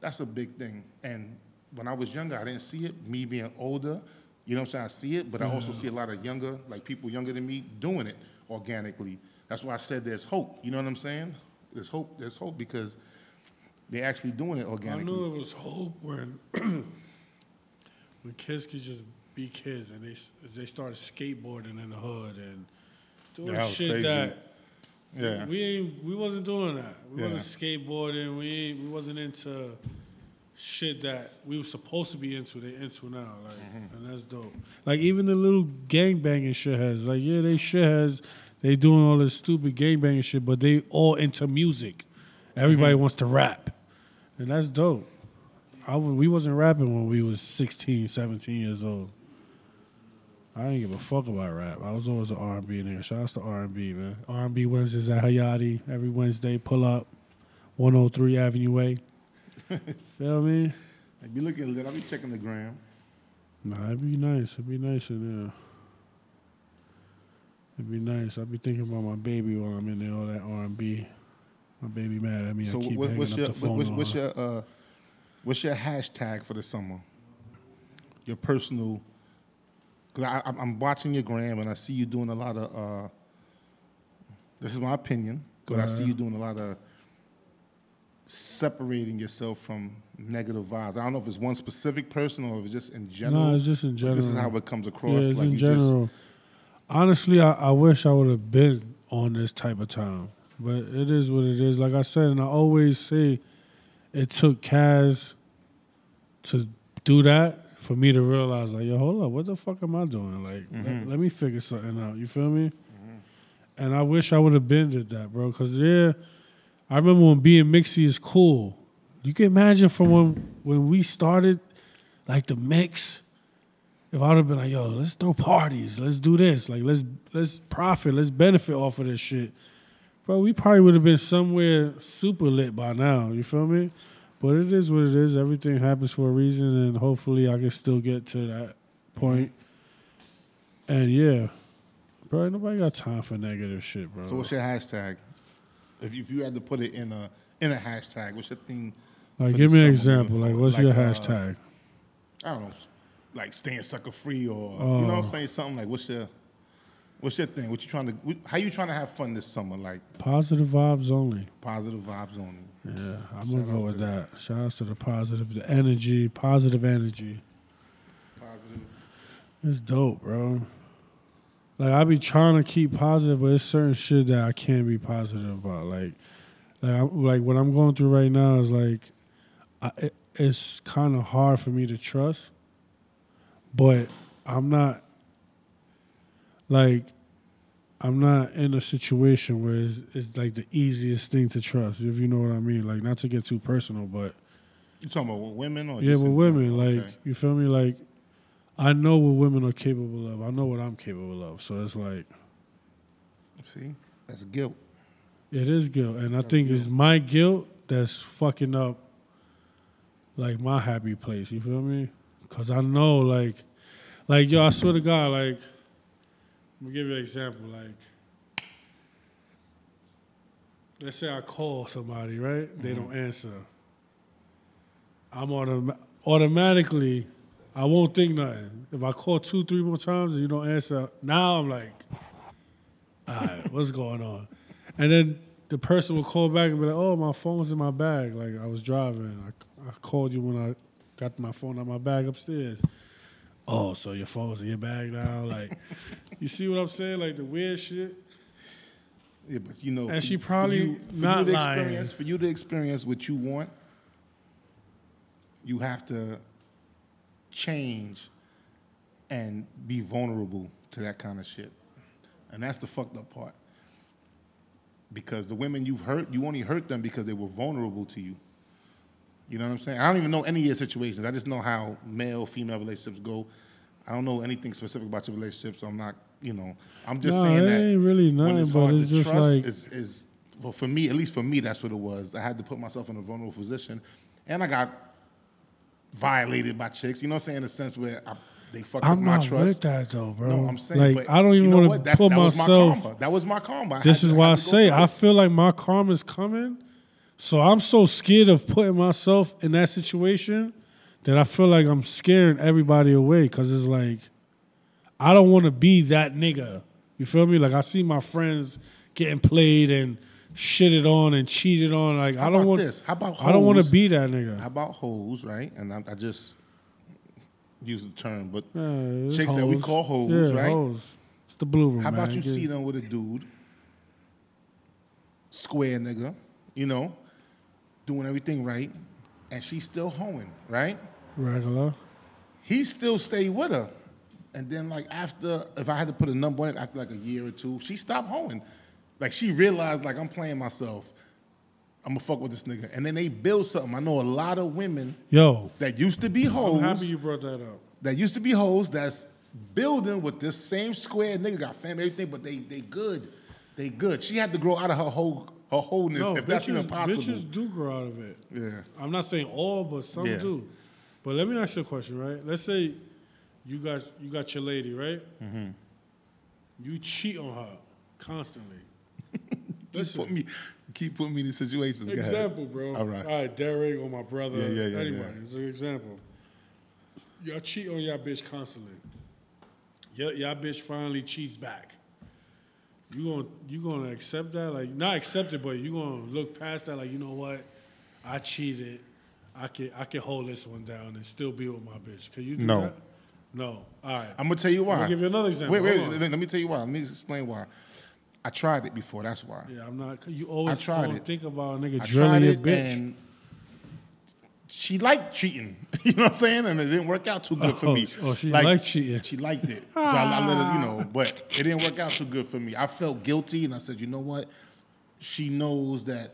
[SPEAKER 4] That's a big thing. And when I was younger, I didn't see it. Me being older, you know what I'm saying? I see it, but I also see a lot of younger, like people younger than me, doing it organically. That's why I said there's hope. You know what I'm saying? There's hope. There's hope because they're actually doing it organically.
[SPEAKER 1] I knew it was hope when when kids could just be kids and they they started skateboarding in the hood and doing
[SPEAKER 4] that
[SPEAKER 1] shit
[SPEAKER 4] crazy.
[SPEAKER 1] that
[SPEAKER 4] Yeah.
[SPEAKER 1] we ain't we wasn't doing that. We
[SPEAKER 4] Yeah.
[SPEAKER 1] wasn't skateboarding. We ain't, we wasn't into shit that we were supposed to be into. They into now, like,
[SPEAKER 4] Mm-hmm.
[SPEAKER 1] and that's dope. Like even the little gang banging shit has like yeah they shit has they doing all this stupid gang banging shit, but they all into music. Everybody
[SPEAKER 4] Mm-hmm.
[SPEAKER 1] wants to rap, and that's dope. I we wasn't rapping when we was 16, 17 years old. I didn't give a fuck about rap. I was always an R&B nigga. Shout out to R&B, man. R&B Wednesdays at Hayati every Wednesday. Pull up, 103 Avenue A. Feel me?
[SPEAKER 4] Like, be looking lit. I be checking the gram.
[SPEAKER 1] Nah, it'd be nice. It'd be nice in there. It'd be nice. I'd be thinking about my baby while I'm in there, all that R and B. My baby mad at me.
[SPEAKER 4] So
[SPEAKER 1] I keep
[SPEAKER 4] what,
[SPEAKER 1] hanging
[SPEAKER 4] what's
[SPEAKER 1] up the phone
[SPEAKER 4] what's, what's your uh, what's your hashtag for the summer? Your personal. Cause I, I'm- watching your gram and I see you doing a lot of. Uh, this is my opinion, but I see you doing a lot of separating yourself from negative vibes. I don't know if it's one specific person or if it's just in general.
[SPEAKER 1] No, it's just in general.
[SPEAKER 4] This is how it comes across.
[SPEAKER 1] Yeah, it's
[SPEAKER 4] like
[SPEAKER 1] in
[SPEAKER 4] you just
[SPEAKER 1] general. Honestly, I, I wish I would have been on this type of time, but it is what it is. Like I said, and I always say, it took Kaz to do that for me to realize, like, yo, hold up, what the fuck am I doing? Like, let, mm-hmm. let me figure something out. You feel me? Mm-hmm. And I wish I would have been did that, bro. Cause yeah, I remember when being mixy is cool. You can imagine from when when we started, like the mix. If I would have been like, yo, let's throw parties, let's do this, like let's let's profit, let's benefit off of this shit. Bro, we probably would have been somewhere super lit by now. You feel me? But it is what it is. Everything happens for a reason, and hopefully, I can still get to that point. And yeah, bro, nobody got time for negative shit, bro.
[SPEAKER 4] So what's your hashtag? If you, if you had to put it in a in a hashtag, what's your thing?
[SPEAKER 1] like, give me an example. Like, what's your
[SPEAKER 4] Like, uh,
[SPEAKER 1] hashtag?
[SPEAKER 4] I don't know, like staying sucker free or you know what
[SPEAKER 1] Oh.
[SPEAKER 4] I'm saying? Something like what's your what's your thing? What you trying to how you trying to have fun this summer? Like
[SPEAKER 1] Positive vibes only.
[SPEAKER 4] positive vibes only.
[SPEAKER 1] Yeah, I'm gonna go with
[SPEAKER 4] to
[SPEAKER 1] that. Shout out to the positive, the energy, positive energy.
[SPEAKER 4] Positive.
[SPEAKER 1] It's dope, bro. Like I be trying to keep positive, but it's certain shit that I can't be positive about. Like, like, I, like what I'm going through right now is like, I, it, it's kind of hard for me to trust. But I'm not, like, I'm not in a situation where it's, it's like the easiest thing to trust. If you know what I mean. Like, not to get too personal, but
[SPEAKER 4] You talking about with women or
[SPEAKER 1] yeah,
[SPEAKER 4] just
[SPEAKER 1] with women, like
[SPEAKER 4] Okay.
[SPEAKER 1] you feel me? Like I know what women are capable of. I know what I'm capable of. So it's like
[SPEAKER 4] see, that's guilt.
[SPEAKER 1] it is guilt, and I
[SPEAKER 4] That's
[SPEAKER 1] think it's my guilt that's fucking up like my happy place. You feel me? Cause I know, like, like yo, I swear to God, like, let me give you an example. Like, let's say I call somebody, right? They
[SPEAKER 4] Mm-hmm.
[SPEAKER 1] don't answer. I'm autom- automatically, I won't think nothing. If I call two, three more times and you don't answer, now I'm like, all right, what's going on? And then the person will call back and be like, oh, my phone's in my bag. Like I was driving. I, I called you when I got my phone out of my bag upstairs. Oh, so your phone's in your bag now? Like, you see what I'm saying? Like the weird shit.
[SPEAKER 4] Yeah, but you know,
[SPEAKER 1] And
[SPEAKER 4] for-
[SPEAKER 1] she
[SPEAKER 4] for
[SPEAKER 1] probably
[SPEAKER 4] you, for
[SPEAKER 1] not
[SPEAKER 4] you to
[SPEAKER 1] lying.
[SPEAKER 4] experience for you to experience what you want. You have to change and be vulnerable to that kind of shit, and that's the fucked up part. Because the women you've hurt, you only hurt them because they were vulnerable to you. You know what I'm saying? I don't even know any of your situations. I just know how male female relationships go. I don't know anything specific about your relationship, so I'm not, you know, I'm just
[SPEAKER 1] No,
[SPEAKER 4] saying
[SPEAKER 1] it
[SPEAKER 4] that
[SPEAKER 1] ain't really
[SPEAKER 4] when
[SPEAKER 1] nothing,
[SPEAKER 4] it's
[SPEAKER 1] but
[SPEAKER 4] hard
[SPEAKER 1] it's
[SPEAKER 4] to
[SPEAKER 1] just
[SPEAKER 4] trust
[SPEAKER 1] like-
[SPEAKER 4] is, is well for me, at least for me, that's what it was. I had to put myself in a vulnerable position, and I got violated by chicks. You know what I'm saying? In a sense where I, they fucked up
[SPEAKER 1] I'm
[SPEAKER 4] my
[SPEAKER 1] not
[SPEAKER 4] trust.
[SPEAKER 1] with that though, bro.
[SPEAKER 4] No, I'm saying,
[SPEAKER 1] like
[SPEAKER 4] but
[SPEAKER 1] I don't
[SPEAKER 4] you
[SPEAKER 1] even
[SPEAKER 4] know
[SPEAKER 1] want to put
[SPEAKER 4] that was
[SPEAKER 1] myself.
[SPEAKER 4] my. That was my karma. I
[SPEAKER 1] This is
[SPEAKER 4] to-
[SPEAKER 1] why I
[SPEAKER 4] had
[SPEAKER 1] say I feel like my karma's coming. So I'm so scared of putting myself in that situation that I feel like I'm scaring everybody away because it's like I don't want to be that nigga. You feel me? Like I see my friends getting played and shitted on and cheated on. Like
[SPEAKER 4] How
[SPEAKER 1] I don't
[SPEAKER 4] about
[SPEAKER 1] want
[SPEAKER 4] this? How about hoes?
[SPEAKER 1] I don't want to be that nigga.
[SPEAKER 4] How about hoes, right? And I, I just use the term, but
[SPEAKER 1] Yeah, it's
[SPEAKER 4] Chicks that we
[SPEAKER 1] hoes.
[SPEAKER 4] call hoes,
[SPEAKER 1] yeah,
[SPEAKER 4] right?
[SPEAKER 1] Hoes. It's the blue room.
[SPEAKER 4] how about
[SPEAKER 1] man.
[SPEAKER 4] you
[SPEAKER 1] Get-
[SPEAKER 4] see them with a dude, square nigga, you know, doing everything right, and she's still hoeing, right?
[SPEAKER 1] regular?
[SPEAKER 4] he still stay with her. And then like after, if I had to put a number on it, after like a year or two, she stopped hoeing. Like she realized like I'm playing myself. I'm gonna fuck with this nigga. And then they build something. I know a lot of women
[SPEAKER 1] Yo,
[SPEAKER 4] that used to be hoes.
[SPEAKER 1] I'm happy you brought that up.
[SPEAKER 4] that used to be hoes, that's building with this same square nigga, got family, everything, but they they good. They good. She had to grow out of her whole her wholeness,
[SPEAKER 1] No,
[SPEAKER 4] if that's
[SPEAKER 1] bitches,
[SPEAKER 4] even possible.
[SPEAKER 1] bitches do grow out of it.
[SPEAKER 4] Yeah.
[SPEAKER 1] I'm not saying all, but some
[SPEAKER 4] Yeah.
[SPEAKER 1] do. But let me ask you a question, right? Let's say You got you got your lady, right?
[SPEAKER 4] Mm-hmm.
[SPEAKER 1] You cheat on her constantly.
[SPEAKER 4] Keep
[SPEAKER 1] Listen.
[SPEAKER 4] putting me, keep putting me in these situations.
[SPEAKER 1] Example, bro.
[SPEAKER 4] All right.
[SPEAKER 1] All right, Derek or my brother,
[SPEAKER 4] Yeah, yeah, yeah,
[SPEAKER 1] anybody.
[SPEAKER 4] yeah.
[SPEAKER 1] It's an example. Y'all cheat on y'all bitch constantly. Y'all, y'all bitch finally cheats back. You gonna you gonna accept that? Like not accept it, but you gonna look past that. Like you know what? I cheated. I can I can hold this one down and still be with my bitch. Can you do
[SPEAKER 4] No.
[SPEAKER 1] that? No. All right.
[SPEAKER 4] I'm gonna tell you why.
[SPEAKER 1] I'm gonna give you another example.
[SPEAKER 4] Wait, wait,
[SPEAKER 1] on.
[SPEAKER 4] let me tell you why. Let me explain why. I tried it before. That's why.
[SPEAKER 1] Yeah, I'm not. You always
[SPEAKER 4] I
[SPEAKER 1] tried
[SPEAKER 4] it.
[SPEAKER 1] think about a nigga
[SPEAKER 4] I
[SPEAKER 1] drilling
[SPEAKER 4] tried
[SPEAKER 1] your
[SPEAKER 4] it,
[SPEAKER 1] bitch.
[SPEAKER 4] she liked cheating. You know what I'm saying? And it didn't work out too good for
[SPEAKER 1] Oh,
[SPEAKER 4] me.
[SPEAKER 1] oh, she liked cheating.
[SPEAKER 4] She liked it. So I, I let her, you know, but it didn't work out too good for me. I felt guilty, and I said, you know what? She knows that,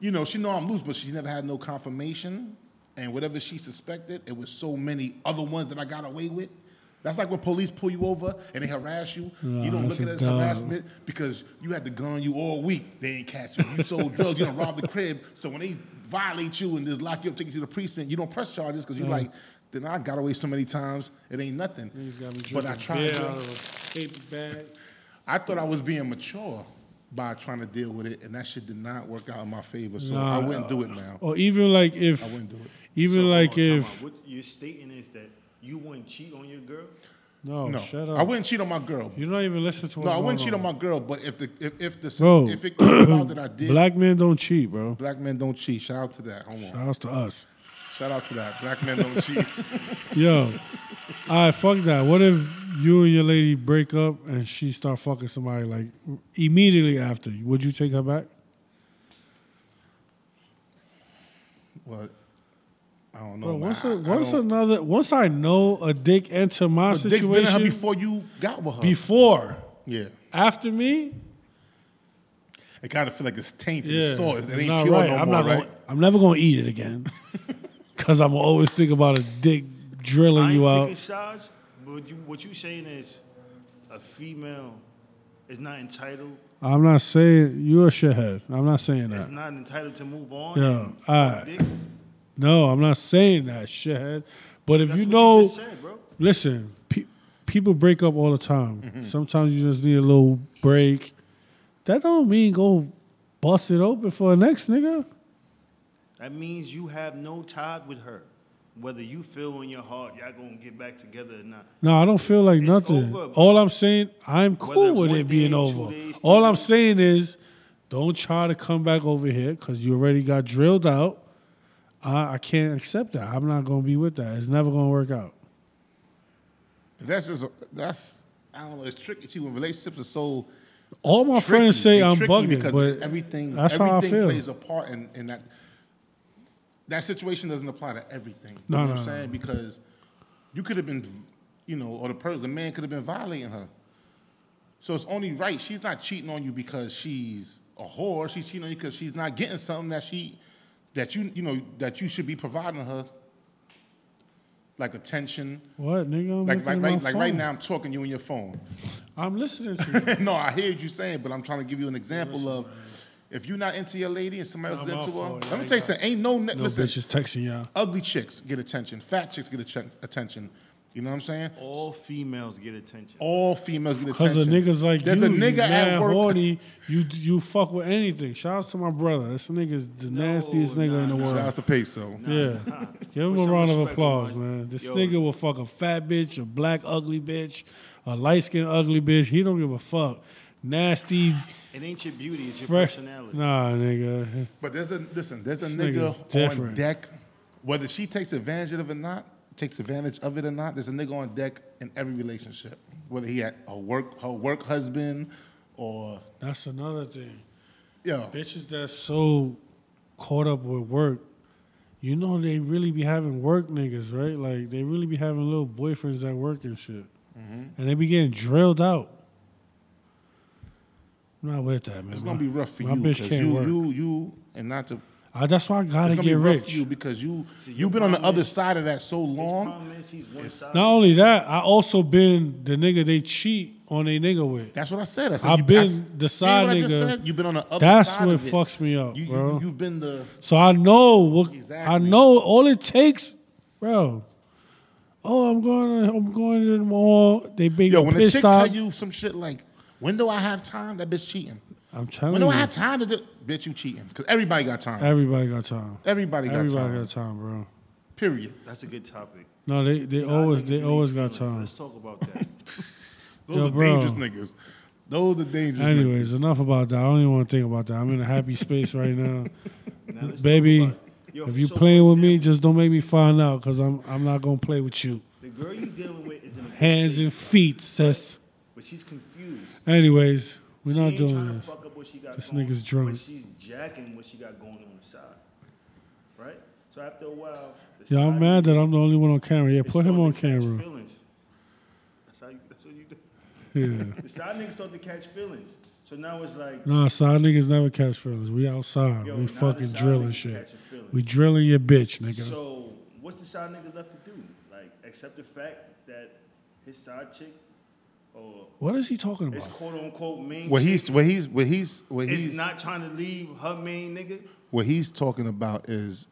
[SPEAKER 4] you know, she know I'm loose, but she never had no confirmation. And whatever she suspected, it was so many other ones that I got away with. That's like when police pull you over and they harass you.
[SPEAKER 1] Nah,
[SPEAKER 4] you don't look at it as
[SPEAKER 1] dog.
[SPEAKER 4] harassment because you had the gun on you all week. They ain't catch you. You sold drugs. You don't rob the crib. So when they violate you and just lock you up, take you to the precinct, you don't press charges because you're like, then I got away so many times. It ain't nothing.
[SPEAKER 1] Niggas got me
[SPEAKER 4] But I tried
[SPEAKER 1] beer
[SPEAKER 4] to.
[SPEAKER 1] out of a paper bag.
[SPEAKER 4] I thought I was being mature by trying to deal with it, and that shit did not work out in my favor. So
[SPEAKER 1] Nah,
[SPEAKER 4] I wouldn't do it now.
[SPEAKER 1] Or even like if,
[SPEAKER 4] I wouldn't do it.
[SPEAKER 1] Even
[SPEAKER 5] So,
[SPEAKER 1] like
[SPEAKER 5] oh, on,
[SPEAKER 1] if,
[SPEAKER 5] out. what you're stating is that you wouldn't cheat on your girl.
[SPEAKER 1] no,
[SPEAKER 4] no,
[SPEAKER 1] Oh, shut up.
[SPEAKER 4] I wouldn't cheat on my girl.
[SPEAKER 1] You don't even listen to
[SPEAKER 4] us.
[SPEAKER 1] No,
[SPEAKER 4] I wouldn't
[SPEAKER 1] going
[SPEAKER 4] cheat on my girl. But if the if if the
[SPEAKER 1] Bro,
[SPEAKER 4] if it came out that I did, black,
[SPEAKER 1] Black men don't cheat, bro.
[SPEAKER 4] Black men don't cheat. Shout out to that. Hold on.
[SPEAKER 1] Shout out to us.
[SPEAKER 4] Shout out to that. Black men don't cheat.
[SPEAKER 1] Yo, all right, fuck that. What if you and your lady break up and she start fucking somebody like immediately after? Would you take her back?
[SPEAKER 4] Well, I don't know.
[SPEAKER 1] Bro,
[SPEAKER 4] man.
[SPEAKER 1] once
[SPEAKER 4] I-
[SPEAKER 1] a,
[SPEAKER 4] I
[SPEAKER 1] once
[SPEAKER 4] don't-
[SPEAKER 1] another once I know a dick enter my
[SPEAKER 4] But Dick's been in her
[SPEAKER 1] situation
[SPEAKER 4] before you got with her.
[SPEAKER 1] before,
[SPEAKER 4] yeah,
[SPEAKER 1] after me,
[SPEAKER 4] it kind of feel like it's tainted.
[SPEAKER 1] yeah,
[SPEAKER 4] It's sore. It ain't
[SPEAKER 1] not
[SPEAKER 4] pure
[SPEAKER 1] right.
[SPEAKER 4] no
[SPEAKER 1] I'm
[SPEAKER 4] more,
[SPEAKER 1] not
[SPEAKER 4] right?
[SPEAKER 1] gonna, I'm never gonna eat it again because I'm always think about a dick drilling
[SPEAKER 5] I ain't
[SPEAKER 1] you out.
[SPEAKER 5] sides, but what you what you saying is a female is not entitled.
[SPEAKER 1] I'm not saying you're a shithead. I'm not saying that.
[SPEAKER 5] It's not entitled to move on.
[SPEAKER 1] Yeah,
[SPEAKER 5] and
[SPEAKER 1] alright.
[SPEAKER 5] dick.
[SPEAKER 1] No, I'm not saying that shithead. But if
[SPEAKER 5] That's
[SPEAKER 1] you know,
[SPEAKER 5] you said,
[SPEAKER 1] listen, pe- people break up all the time.
[SPEAKER 5] Mm-hmm.
[SPEAKER 1] Sometimes you just need a little break. That don't mean go bust it open for the next nigga.
[SPEAKER 5] That means you have no tie with her. Whether you feel in your heart y'all gonna get back together or not.
[SPEAKER 1] No, I don't feel like
[SPEAKER 5] It's
[SPEAKER 1] nothing.
[SPEAKER 5] over.
[SPEAKER 1] All I'm saying, I'm cool with it being over.
[SPEAKER 5] days,
[SPEAKER 1] All I'm saying is, don't try to come back over here because you already got drilled out. I, I can't accept that. I'm not gonna be with that. It's never gonna work out.
[SPEAKER 4] That's just a, that's I don't know. It's tricky too when relationships are so.
[SPEAKER 1] All my
[SPEAKER 4] tricky.
[SPEAKER 1] friends say I'm bugging,
[SPEAKER 4] because
[SPEAKER 1] but
[SPEAKER 4] everything
[SPEAKER 1] that's
[SPEAKER 4] everything
[SPEAKER 1] how I feel.
[SPEAKER 4] plays a part in, in that. That situation doesn't apply to everything. You
[SPEAKER 1] No,
[SPEAKER 4] know
[SPEAKER 1] no,
[SPEAKER 4] what I'm
[SPEAKER 1] no.
[SPEAKER 4] saying? Because you could have been, you know, or the person, the man could have been violating her. So it's only right. She's not cheating on you because she's a whore. She's cheating on you because she's not getting something that she, that you, you know, that you should be providing her. Like attention.
[SPEAKER 1] What nigga? I'm
[SPEAKER 4] Like, like, right, like right now, I'm talking to you on your phone.
[SPEAKER 1] I'm listening to you.
[SPEAKER 4] no, I hear what you're saying, but I'm trying to give you an example of if you're not into your lady and somebody else is into her.
[SPEAKER 1] fault.
[SPEAKER 4] Let me tell you something. Ain't no,
[SPEAKER 1] No
[SPEAKER 4] listen.
[SPEAKER 1] bitches texting y'all.
[SPEAKER 4] Ugly chicks get attention. Fat chicks get attention. You know what I'm saying?
[SPEAKER 5] All females get attention.
[SPEAKER 4] All females get
[SPEAKER 1] Because
[SPEAKER 4] attention.
[SPEAKER 1] Because of niggas like
[SPEAKER 4] There's
[SPEAKER 1] you,
[SPEAKER 4] a nigga
[SPEAKER 1] you mad
[SPEAKER 4] at work.
[SPEAKER 1] horny, you you fuck with anything. Shout out to my brother. This nigga's the nastiest nigga
[SPEAKER 5] nah,
[SPEAKER 1] in the
[SPEAKER 5] nah.
[SPEAKER 1] world.
[SPEAKER 4] Shout out to Peso.
[SPEAKER 1] Yeah. Give him
[SPEAKER 5] Put
[SPEAKER 1] a round of applause, man. This
[SPEAKER 5] Yo.
[SPEAKER 1] nigga will fuck a fat bitch, a black ugly bitch, a light skinned ugly bitch. He don't give a fuck. Nasty,
[SPEAKER 5] It ain't your beauty, it's your
[SPEAKER 1] fresh.
[SPEAKER 5] personality.
[SPEAKER 1] Nah, nigga.
[SPEAKER 4] But there's a listen. There's a
[SPEAKER 1] This
[SPEAKER 4] nigga on
[SPEAKER 1] different.
[SPEAKER 4] deck. Whether she takes advantage of it or not, takes advantage of it or not. There's a nigga on deck in every relationship. Whether he had a work her work husband or
[SPEAKER 1] That's another thing.
[SPEAKER 4] yo.
[SPEAKER 1] Bitches that's so caught up with work, you know they really be having work niggas, right? Like they really be having little boyfriends at work and shit.
[SPEAKER 4] Mm-hmm.
[SPEAKER 1] And they be getting drilled out. I'm not with that, man.
[SPEAKER 4] It's gonna be rough for
[SPEAKER 1] my
[SPEAKER 4] you
[SPEAKER 1] bitch can't
[SPEAKER 4] you,
[SPEAKER 1] work.
[SPEAKER 4] you, you, and not to.
[SPEAKER 1] I, that's why I gotta get rich.
[SPEAKER 4] you because you
[SPEAKER 5] See,
[SPEAKER 4] you've been on the
[SPEAKER 5] problem
[SPEAKER 4] other side of that so long.
[SPEAKER 5] problem is he's one side.
[SPEAKER 1] Not only that, I also been the nigga they cheat on a nigga with.
[SPEAKER 4] That's what I said. I said
[SPEAKER 1] I've
[SPEAKER 4] you,
[SPEAKER 1] been
[SPEAKER 4] I
[SPEAKER 1] the side
[SPEAKER 4] what I just
[SPEAKER 1] nigga.
[SPEAKER 4] You've been on the other
[SPEAKER 1] That's what fucks me up,
[SPEAKER 4] You,
[SPEAKER 1] bro.
[SPEAKER 4] You, have been the
[SPEAKER 1] So I know what I know all it takes, bro. Oh, I'm going. To, I'm going to the mall. They big
[SPEAKER 4] Yo, when a
[SPEAKER 1] pit
[SPEAKER 4] chick
[SPEAKER 1] stop.
[SPEAKER 4] tell you some shit like, "When do I have time?" That bitch cheating.
[SPEAKER 1] I'm telling
[SPEAKER 4] When do
[SPEAKER 1] you,
[SPEAKER 4] I have time to do? Bitch, you cheating because everybody got time.
[SPEAKER 1] everybody got time.
[SPEAKER 4] Everybody got
[SPEAKER 1] Everybody
[SPEAKER 4] time.
[SPEAKER 1] got time, bro.
[SPEAKER 4] Period.
[SPEAKER 5] That's a good topic.
[SPEAKER 1] No, they they
[SPEAKER 5] Side
[SPEAKER 1] always they always got
[SPEAKER 5] feelings.
[SPEAKER 1] time.
[SPEAKER 5] Let's talk about that.
[SPEAKER 4] Those
[SPEAKER 1] Yo,
[SPEAKER 4] are
[SPEAKER 1] bro.
[SPEAKER 4] dangerous niggas. Those are dangerous.
[SPEAKER 1] Anyways,
[SPEAKER 4] niggas.
[SPEAKER 1] enough about that. I don't even want to think about that. I'm in a happy space right now.
[SPEAKER 5] Now
[SPEAKER 1] Baby.
[SPEAKER 5] Yo,
[SPEAKER 1] If you
[SPEAKER 5] so
[SPEAKER 1] playing
[SPEAKER 5] for
[SPEAKER 1] with me, just don't make me find out because I'm I'm not gonna play with you.
[SPEAKER 5] the girl you dealing with is in a
[SPEAKER 1] Hands
[SPEAKER 5] state,
[SPEAKER 1] and feet, sis.
[SPEAKER 5] but she's confused.
[SPEAKER 1] Anyways, we're
[SPEAKER 5] she
[SPEAKER 1] not
[SPEAKER 5] ain't trying
[SPEAKER 1] doing
[SPEAKER 5] to
[SPEAKER 1] this.
[SPEAKER 5] What she got
[SPEAKER 1] This
[SPEAKER 5] going,
[SPEAKER 1] nigga's drunk.
[SPEAKER 5] But she's jacking what she got going on the side, right? So after a while, the
[SPEAKER 1] Yeah, I'm mad that I'm the only one on camera. Yeah, put him on camera.
[SPEAKER 5] Feelings. That's how you. That's what you do.
[SPEAKER 1] Yeah.
[SPEAKER 5] The side niggas start to catch feelings. So now it's like,
[SPEAKER 1] Nah, side niggas never catch feelings. We outside.
[SPEAKER 5] yo,
[SPEAKER 1] we fucking drilling shit. We drilling your bitch, nigga.
[SPEAKER 5] So what's the side niggas left to do? Like accept the fact that his side chick
[SPEAKER 1] what is he talking
[SPEAKER 5] his
[SPEAKER 1] about?
[SPEAKER 5] quote unquote main
[SPEAKER 4] What he's what he's what he's what
[SPEAKER 5] is
[SPEAKER 4] he's
[SPEAKER 5] not trying to leave her main nigga.
[SPEAKER 4] what he's talking about is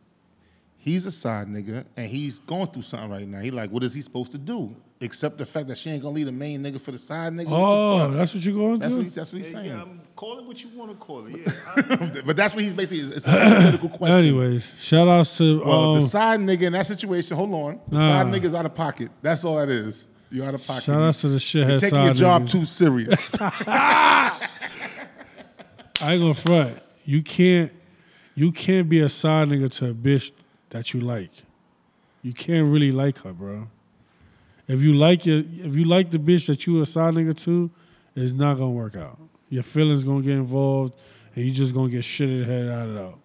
[SPEAKER 4] he's a side nigga and he's going through something right now. He like, what is he supposed to do? Except the fact that she ain't gonna leave the main nigga for the side nigga.
[SPEAKER 1] Oh,
[SPEAKER 4] fuck?
[SPEAKER 1] that's what you're going
[SPEAKER 4] that's what
[SPEAKER 1] through?
[SPEAKER 4] that's what he's
[SPEAKER 5] Yeah,
[SPEAKER 4] saying.
[SPEAKER 5] yeah, I'm call it what you want to call it. Yeah, I-
[SPEAKER 4] but that's what he's basically. It's a hypothetical question.
[SPEAKER 1] Anyways, shout outs to
[SPEAKER 4] well,
[SPEAKER 1] um,
[SPEAKER 4] the side nigga in that situation. Hold on, the
[SPEAKER 1] Nah.
[SPEAKER 4] side nigga's out of pocket. That's all that is. You're out of pocket.
[SPEAKER 1] shout outs to the
[SPEAKER 4] You're
[SPEAKER 1] shithead
[SPEAKER 4] taking your
[SPEAKER 1] side
[SPEAKER 4] job
[SPEAKER 1] niggas.
[SPEAKER 4] too serious.
[SPEAKER 1] I ain't gonna front. You can't you can't be a side nigga to a bitch that you like. You can't really like her, bro. If you like your if you like the bitch that you a side nigga to, it's not gonna work out. Your feelings gonna get involved and you just gonna get shitted head out of out.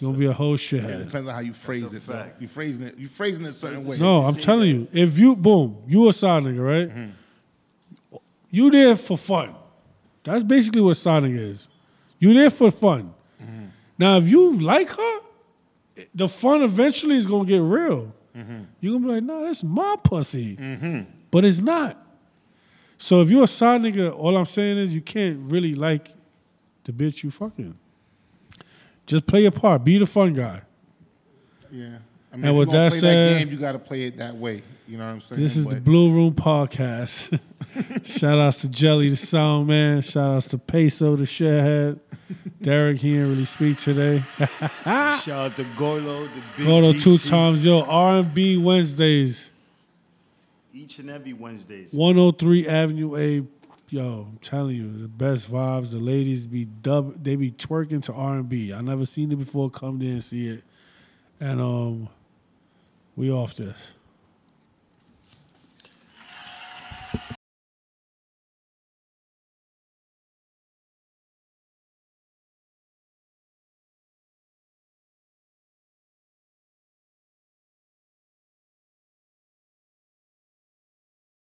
[SPEAKER 1] You're gonna be a whole shit.
[SPEAKER 4] Yeah, it depends on how you phrase it. though.
[SPEAKER 5] fact.
[SPEAKER 4] You phrasing it. You phrasing it a certain way.
[SPEAKER 1] No, I'm
[SPEAKER 5] See
[SPEAKER 1] telling you, if you boom, you a side nigga, right?
[SPEAKER 4] Mm-hmm.
[SPEAKER 1] You there for fun. That's basically what side nigga is. You there for fun.
[SPEAKER 4] Mm-hmm.
[SPEAKER 1] Now, if you like her, the fun eventually is gonna get real.
[SPEAKER 4] Mm-hmm.
[SPEAKER 1] You're gonna be like, no, that's my pussy. But it's not. So if you're a side nigga, all I'm saying is you can't really like the bitch you fucking. Just play your part. Be the fun guy.
[SPEAKER 4] Yeah. I mean,
[SPEAKER 1] And with that
[SPEAKER 4] play
[SPEAKER 1] said-
[SPEAKER 4] that game, you got to play it that way. You know what I'm saying?
[SPEAKER 1] This is
[SPEAKER 4] But-
[SPEAKER 1] the Blue Room Podcast. Shout outs to Jelly, the sound man. Shout outs to Peso, the shithead. Derek, he didn't really speak today.
[SPEAKER 5] shout out to Gordo, the big
[SPEAKER 1] Gordo two times, yo. R&B Wednesdays,
[SPEAKER 5] each and every Wednesdays.
[SPEAKER 1] 103 Avenue A. Yo, I'm telling you, the best vibes. The ladies be dub, they be twerking to R&B. I never seen it before. Come there and see it. And um, we off this.